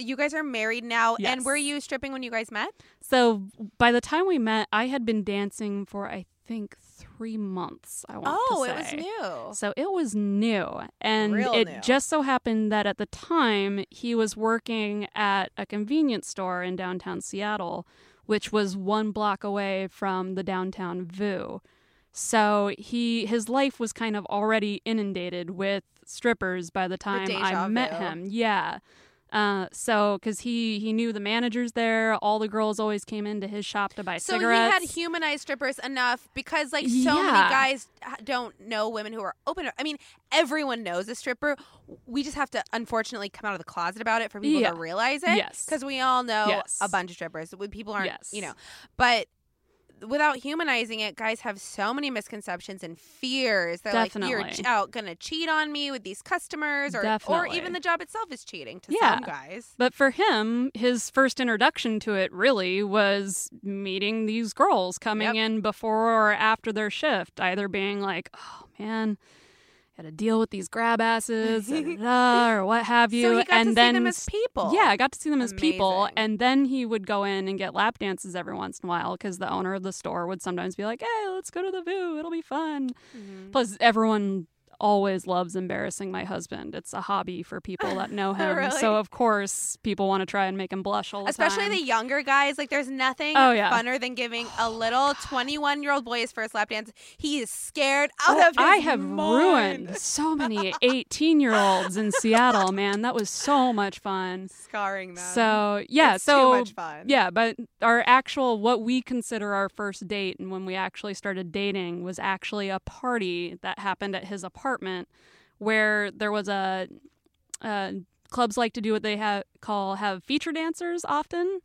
You guys are married now, and were you stripping when you guys met? So by the time we met, I had been dancing for I think three months. I want Oh, to it was new. So it was new, and Real it new. just so happened that at the time he was working at a convenience store in downtown Seattle, which was one block away from the downtown VU. So he his life was kind of already inundated with strippers by the time I met vu. him. Yeah. Uh, so because he he knew the managers there, all the girls always came into his shop to buy So cigarettes. he had humanized strippers enough because, like, so Yeah. many guys don't know women who are open. I mean, everyone knows a stripper. We just have to, unfortunately, come out of the closet about it for people Yeah. to realize it. Yes. because we all know Yes. a bunch of strippers. People aren't, Yes. you know, but. Without humanizing it, guys have so many misconceptions and fears. They're like, "You're out gonna cheat on me with these customers," or or even the job itself is cheating to Yeah. some guys. But for him, his first introduction to it really was meeting these girls coming Yep. in before or after their shift, either being like, "Oh man, got to deal with these grab asses," da, da, da, or what have you, so and to then see them as people. yeah, I got to see them as people, and then he would go in and get lap dances every once in a while because the owner of the store would sometimes be like, "Hey, let's go to the VU, it'll be fun." Mhm. Plus, everyone always loves embarrassing my husband. It's a hobby for people that know him. Really? So of course, people want to try and make him blush all the time. Especially time. the younger guys. Like, there's nothing Oh, yeah. funner than giving a little 21 year old boy his first lap dance. He is scared out Oh, of his I have mind. ruined so many 18 year olds in Seattle, man. That was so much fun. Scarring them. So, yeah, It's so too much fun. Yeah, but our actual, what we consider our first date and when we actually started dating was actually a party that happened at his apartment where there was a, uh, clubs like to do what they have call have feature dancers often.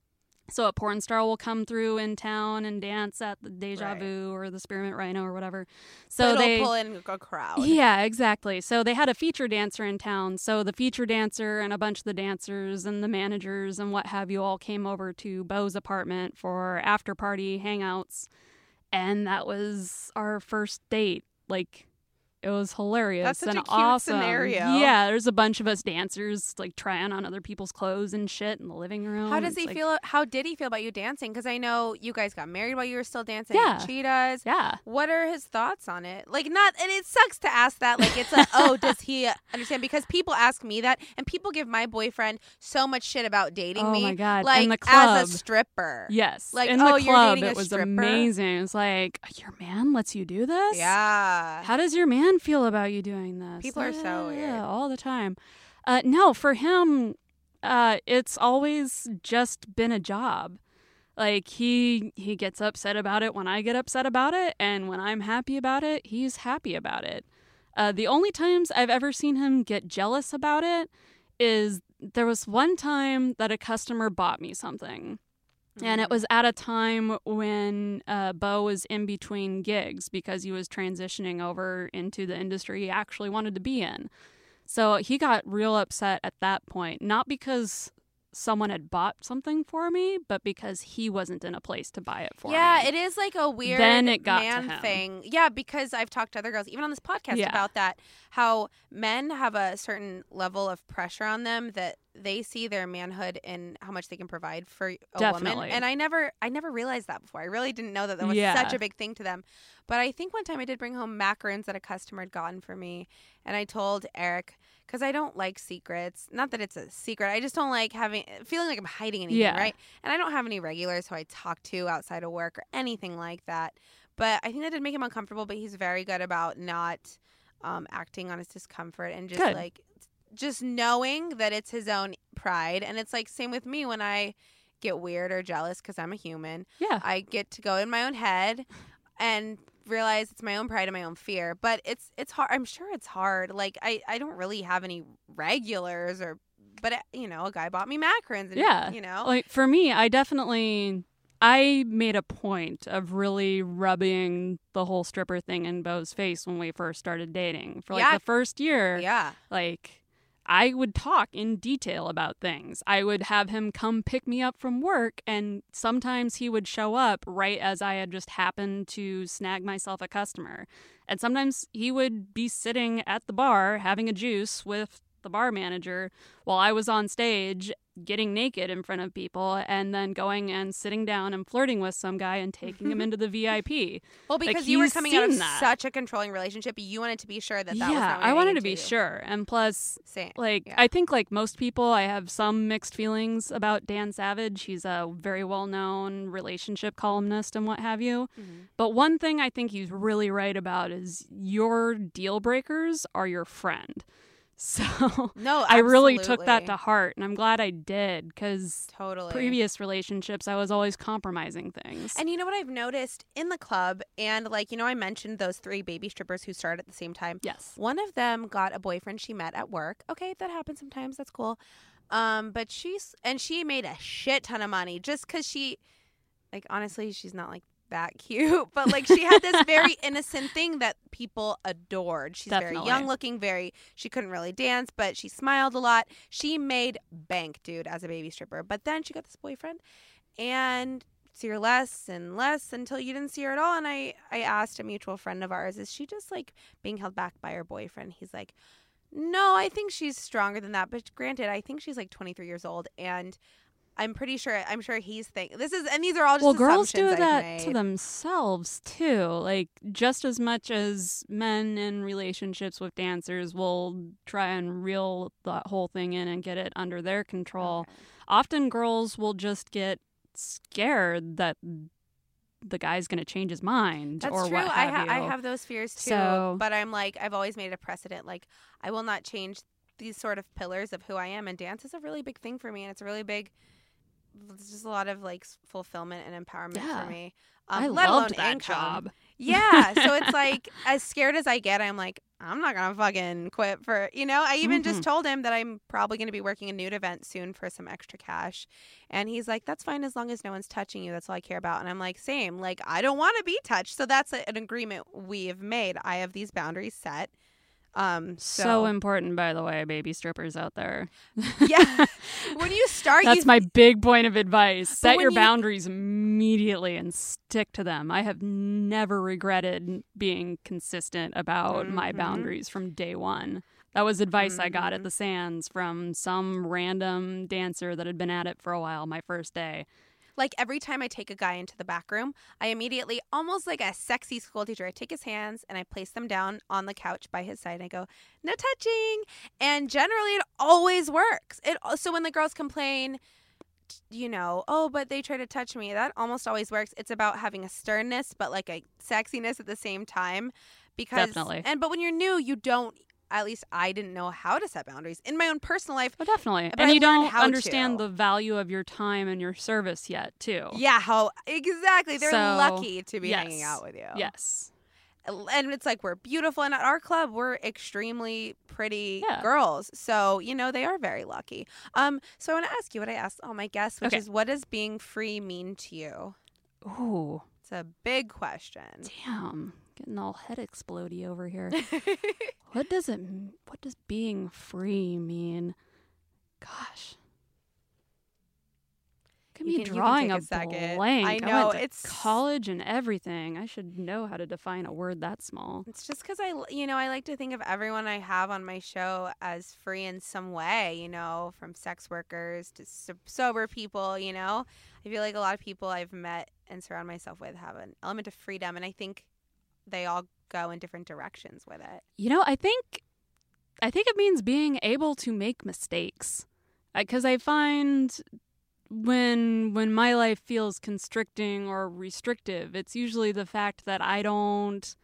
So a porn star will come through in town and dance at the Deja Right. Vu or the Spearmint Rhino or whatever. So they pull in a crowd. yeah, exactly. So they had a feature dancer in town. So the feature dancer and a bunch of the dancers and the managers and what have you all came over to Bo's apartment for after party hangouts. And that was our first date. Like it was hilarious That's such and a cute awesome. scenario. Yeah, there's a bunch of us dancers like trying on other people's clothes and shit in the living room. How does he like- feel? How did he feel about you dancing? Because I know you guys got married while you were still dancing. Yeah. cheetahs. Yeah. What are his thoughts on it? Like, not, and it sucks to ask that. Like, it's like, oh, does he understand? Because people ask me that, and people give my boyfriend so much shit about dating Oh me. my God. Like, In the as a stripper. Yes. Like, in oh, the you're club, dating a it was stripper? amazing. It's like, your man lets you do this? Yeah. How does your man feel about you doing this? People are so Yeah, all the time. Uh, no, for him, uh, it's always just been a job. Like he he gets upset about it when I get upset about it, and when I'm happy about it, he's happy about it. Uh, the only times I've ever seen him get jealous about it is there was one time that a customer bought me something. And it Mhm. was at a time when uh, Bo was in between gigs because he was transitioning over into the industry he actually wanted to be in. So he got real upset at that point, not because someone had bought something for me, but because he wasn't in a place to buy it for yeah, me. Yeah, it is like a weird Then it got man thing. Yeah, because I've talked to other girls, even on this podcast, Yeah. about that. How men have a certain level of pressure on them that they see their manhood in how much they can provide for a Definitely. woman. And I never, I never realized that before. I really didn't know that that was Yeah. such a big thing to them. But I think one time I did bring home macarons that a customer had gotten for me, and I told Eric because I don't like secrets. Not that it's a secret. I just don't like having feeling like I'm hiding anything, Yeah. right? And I don't have any regulars who I talk to outside of work or anything like that. But I think that did make him uncomfortable. But he's very good about not um, acting on his discomfort and just Good. like just knowing that it's his own pride. And it's like same with me when I get weird or jealous because I'm a human. yeah. I get to go in my own head and realize it's my own pride and my own fear. But it's it's hard. I'm sure it's hard. Like I I don't really have any regulars or. But uh, you know, a guy bought me macarons. And, Yeah. you know, Like for me, I definitely I made a point of really rubbing the whole stripper thing in Bo's face when we first started dating. For like Yeah. the first year, yeah. like I would talk in detail about things. I would have him come pick me up from work and sometimes he would show up right as I had just happened to snag myself a customer. And sometimes he would be sitting at the bar having a juice with the bar manager while I was on stage getting naked in front of people and then going and sitting down and flirting with some guy and taking him into the VIP. Well, Like, because you were coming out of that. such a controlling relationship, you wanted to be sure that that was yeah, I wanted to be into. sure. And plus Same. like Yeah. I think like most people I have some mixed feelings about Dan Savage. He's a very well-known relationship columnist and what have you. Mhm. But one thing I think he's really right about is your deal breakers are your friend. So No, I really took that to heart and I'm glad I did cuz totally. previous relationships I was always compromising things. And you know what I've noticed in the club, and like you know, I mentioned those three baby strippers who started at the same time. yes. One of them got a boyfriend she met at work. Okay, that happens sometimes. That's cool. Um, but she's and she made a shit ton of money just because she, like, honestly, she's not like that cute, but like she had this very innocent thing that people adored. She's very young looking, very she couldn't really dance, but she smiled a lot. She made bank, dude, as a baby stripper. But then she got this boyfriend and see her less and less until you didn't see her at all. And I, I asked a mutual friend of ours, is she just like being held back by her boyfriend? He's like, no, I think she's stronger than that. But granted, I think she's like 23 years old, and I'm pretty sure. I'm sure he's thinking this is, and these are all just well, girls do I've that to themselves too. Like just as much as men in relationships with dancers will try and reel that whole thing in and get it under their control. Okay. Often girls will just get scared that the guy's going to change his mind That's or true. what I, have ha- you. I have those fears too. So- but I'm like, I've always made a precedent. Like, I will not change these sort of pillars of who I am. And dance is a really big thing for me. And it's a really big, it's just a lot of like fulfillment and empowerment Yeah. for me. Um, I let loved alone that income. job. Yeah. So it's like, as scared as I get, I'm like, I'm not going to fucking quit for, you know, I even just Mhm. told him that I'm probably going to be working a nude event soon for some extra cash. And he's like, that's fine as long as no one's touching you. That's all I care about. And I'm like, same. Like, I don't want to be touched. So that's a, an agreement we have made. I have these boundaries set. Um, So, so, important, by the way, baby strippers out there. yeah. when you start, That's you, my big point of advice. Set your you- boundaries immediately and stick to them. I have never regretted being consistent about my Mhm. boundaries from day one. That was advice I got at the Sands from some random dancer that had been at it for a while my first day. Like every time I take a guy into the back room, I immediately, almost like a sexy school teacher, I take his hands and I place them down on the couch by his side. And I go, no touching. And generally, it always works. It so when the girls complain, you know, oh, but they try to touch me. That almost always works. It's about having a sternness, but like a sexiness at the same time. Because Definitely. and but when you're new, you don't. At least I didn't know how to set boundaries in my own personal life. Oh, definitely. But and I you don't understand to. the value of your time and your service yet, too. Yeah, how exactly? They're So, lucky to be hanging out with you. Yes. and it's like we're beautiful and at our club we're extremely pretty Yeah. girls so you know they are very lucky um so i want to ask you what i asked all my guests which Okay. is what does being free mean to you Ooh, it's a big question damn. Getting all head explodey over here. What does it? What does being free mean? Gosh, Look at You can- you can drawing a, a second. blank. I know, to it's- college and everything. I should know how to define a word that small. it's just because I, you know i like to think of everyone i have on my show as free in some way you know from sex workers to so- sober people you know i feel like a lot of people i've met and surround myself with have an element of freedom and i think they all go in different directions with it You know, I think, I think it means being able to make mistakes, because I find when when my life feels constricting or restrictive, it's usually the fact that I don't,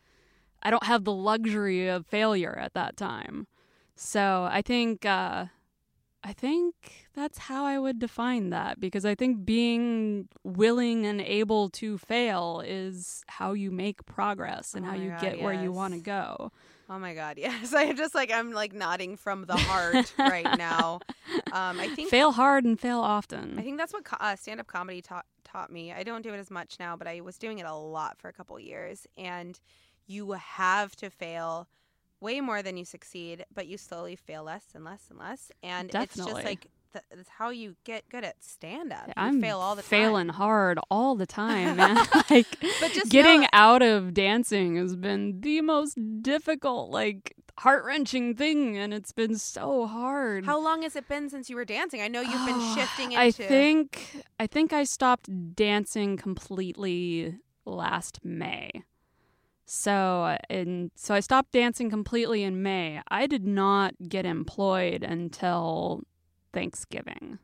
I don't have the luxury of failure at that time. So I think, uh, I think that's how I would define that because I think being willing and able to fail is how you make progress and Oh how you God, get where you want to go. Oh my God, yes. I'm just like I'm like nodding from the heart right now. Um, I think fail hard and fail often. I think that's what uh, stand-up comedy taught taught me. I don't do it as much now, but I was doing it a lot for a couple years. And you have to fail way more than you succeed, but you slowly fail less and less and less. And it's just like th- it's how you get good at stand-up. I'm fail all the time. failing time. hard all the time, man. like But just getting know- out of dancing has been the most difficult, like heart wrenching thing, and it's been so hard. How long has it been since you were dancing? I know you've been shifting into. I think I think I stopped dancing completely last May. So and so I stopped dancing completely in May. I did not get employed until Thanksgiving.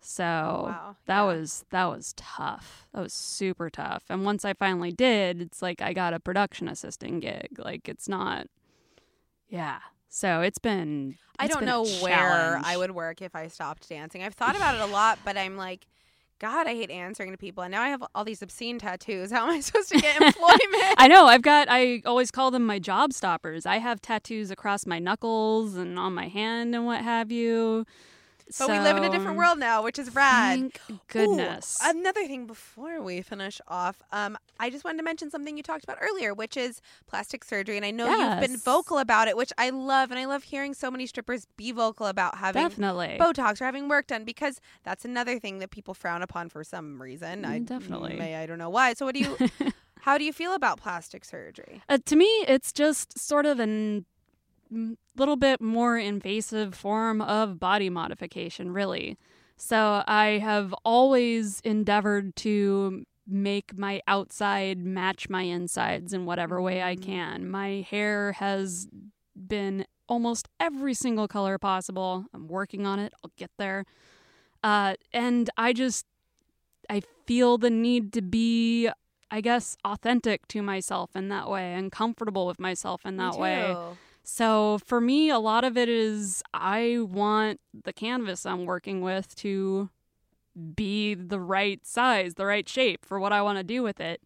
So wow, that yeah. was that was tough. That was super tough. And once I finally did, it's like I got a production assistant gig. Like it's not Yeah. So it's been I don't been know where I would work if I stopped dancing. I've thought about it a lot, but I'm like, God, I hate answering to people. And now I have all these obscene tattoos. How am I supposed to get employment? I know. I've got. I always call them my job stoppers. I have tattoos across my knuckles and on my hand and what have you. But we live in a different world now, which is rad. Thank Ooh, goodness. another thing before we finish off, um, I just wanted to mention something you talked about earlier, which is plastic surgery. And I know you've been vocal about it, which I love. And I love hearing so many strippers be vocal about having Definitely. Botox or having work done because that's another thing that people frown upon for some reason. I Mm, definitely. may I don't know why. So what do you how do you feel about plastic surgery? Uh, to me, it's just sort of a little bit more invasive form of body modification, really. So I have always endeavored to make my outside match my insides in whatever way I Mm. can. My hair has been almost every single color possible. I'm working on it. I'll get there. Uh, and I just, I feel the need to be I guess, authentic to myself in that way and comfortable with myself in that way. So for me, a lot of it is I want the canvas I'm working with to be the right size, the right shape for what I want to do with it.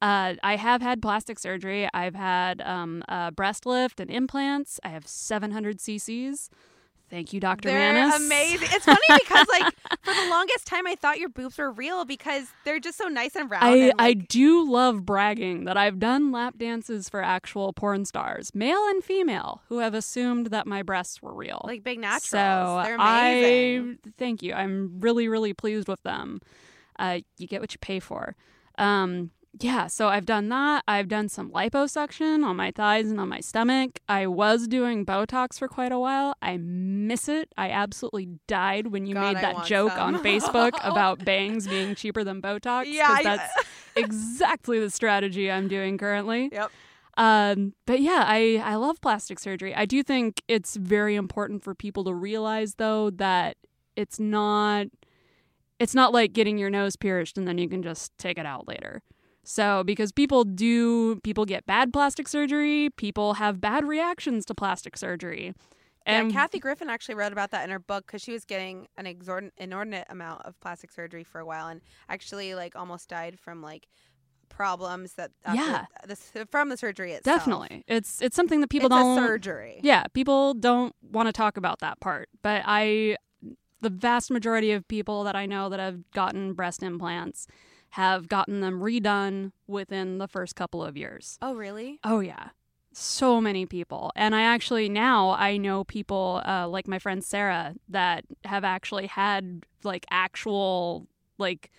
Uh, I have had plastic surgery. I've had um, a breast lift and implants. I have 700 cc's. Thank you, Dr. They're Manis. amazing. It's funny because like for the longest time I thought your boobs were real because they're just so nice and round. I, and, I do love bragging that I've done lap dances for actual porn stars, male and female, who have assumed that my breasts were real. like big naturals. So They're amazing. I thank you. I'm really, really pleased with them. Uh, you get what you pay for. Um, yeah, so I've done that. I've done some liposuction on my thighs and on my stomach. I was doing Botox for quite a while. I miss it. I absolutely died when you God, made that joke some. on Facebook about bangs being cheaper than Botox. Yeah, I- that's exactly the strategy I'm doing currently. Yep. Um, but yeah, I, I love plastic surgery. I do think it's very important for people to realize though that it's not it's not like getting your nose pierced and then you can just take it out later. So because people do people get bad plastic surgery, people have bad reactions to plastic surgery. And yeah, Kathy Griffin actually wrote about that in her book because she was getting an exorbitant, inordinate amount of plastic surgery for a while, and actually like almost died from like problems that after Yeah. this from the surgery itself. definitely. It's it's something that people it's don't surgery. Yeah, people don't want to talk about that part, but I the vast majority of people that I know that have gotten breast implants have gotten them redone within the first couple of years. Oh, really? Oh yeah. So many people. And I actually now I know people uh, like my friend Sarah that have actually had like actual like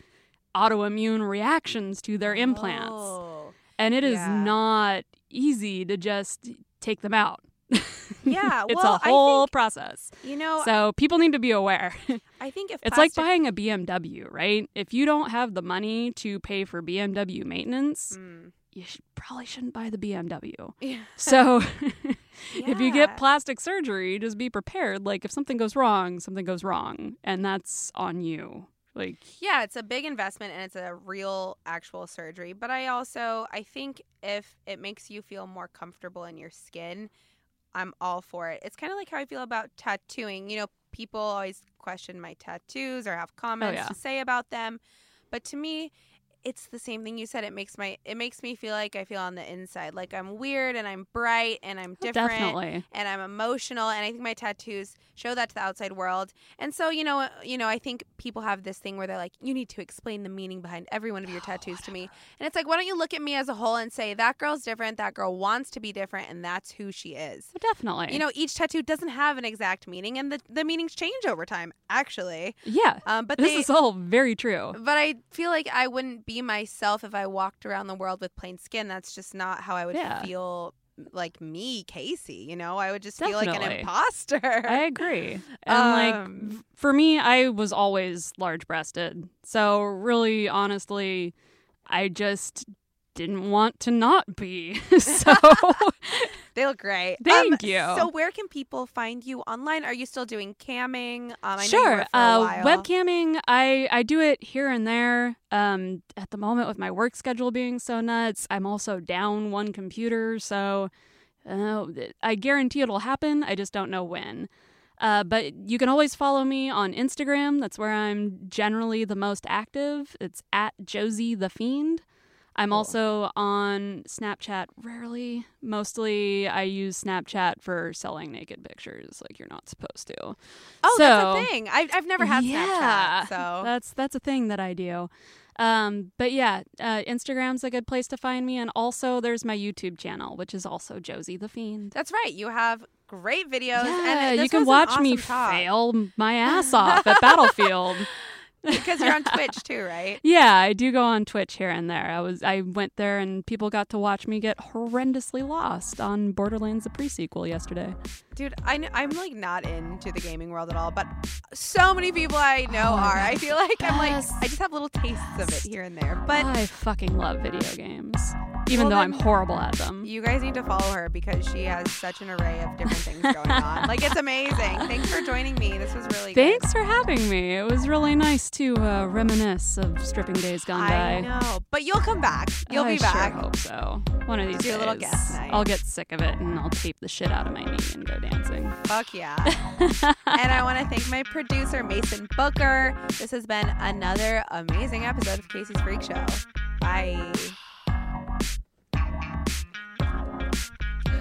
autoimmune reactions to their implants. Oh. And it is Yeah. not easy to just take them out. Yeah, it's well, a I whole think- process. You know, So people need to be aware. I think if it's like buying a BMW, right? If you don't have the money to pay for BMW maintenance, Mm. you sh- probably shouldn't buy the BMW. Yeah. So if you get plastic surgery, just be prepared. Like if something goes wrong, something goes wrong, and that's on you. Like Yeah, it's a big investment and it's a real actual surgery. But I also I think if it makes you feel more comfortable in your skin, I'm all for it. It's kind of like how I feel about tattooing. You know, people always question my tattoos or have oh, comments yeah. to say about them. But to me, it's the same thing you said. It makes my it makes me feel like I feel on the inside. Like I'm weird and I'm bright and I'm oh, different definitely. and I'm emotional and I think my tattoos show that to the outside world. And so, you know, you know, I think people have this thing where they're like, you need to explain the meaning behind every one of your tattoos to me. And it's like, why don't you look at me as a whole and say that girl's different, that girl wants to be different, and that's who she is. Definitely. You know, each tattoo doesn't have an exact meaning, and the, the meanings change over time, actually. yeah. Um, but This they, is all very true. but I feel like I wouldn't be myself if I walked around the world with plain skin. That's just not how I would Yeah. feel like me, Kasey. You know, I would just feel like an imposter. I agree. And like Um, f- for me, I was always large breasted. So really honestly, I just didn't want to not be. so they look great. Thank Um, you. So, where can people find you online? Are you still doing camming? Um, I sure. were for a Uh, while. webcamming, I I do it here and there. Um, at the moment, with my work schedule being so nuts, I'm also down one computer, so uh, I guarantee it'll happen. I just don't know when. Uh, but you can always follow me on Instagram. That's where I'm generally the most active. It's at Josie the Fiend. I'm Cool. also on Snapchat rarely. Mostly, I use Snapchat for selling naked pictures, like you're not supposed to. Oh, so, that's a thing. I've, I've never had Yeah. Snapchat, so That's that's a thing that I do. Um, but yeah, uh, Instagram's a good place to find me, and also there's my YouTube channel, which is also Josie the Fiend. that's right. You have great videos. yeah, and you can watch me talk. fail my ass off at Battlefield. Because you're on Twitch too, right? Yeah, I do go on Twitch here and there. I was I went there and people got to watch me get horrendously lost on Borderlands the pre-sequel yesterday. Dude, I I'm like not into the gaming world at all, but so many people I know Oh, are. I feel like I'm like. I just have little tastes of it here and there. But I fucking love video games, even Well, though I'm horrible at them. you guys need to follow her because she has such an array of different things going on. Like it's amazing. Thanks for joining me. This was really Thanks for having me. It was really nice to uh, reminisce of stripping days good. gone by. I know, but you'll come back. You'll I be back. I Sure hope so. One of these Do a days, little guest night. I'll get sick of it and I'll tape the shit out of my knee and go dancing. Fuck yeah. and I want to thank my producer, Mason Booker. This has been another amazing episode of Kasey's Freak Show. Bye.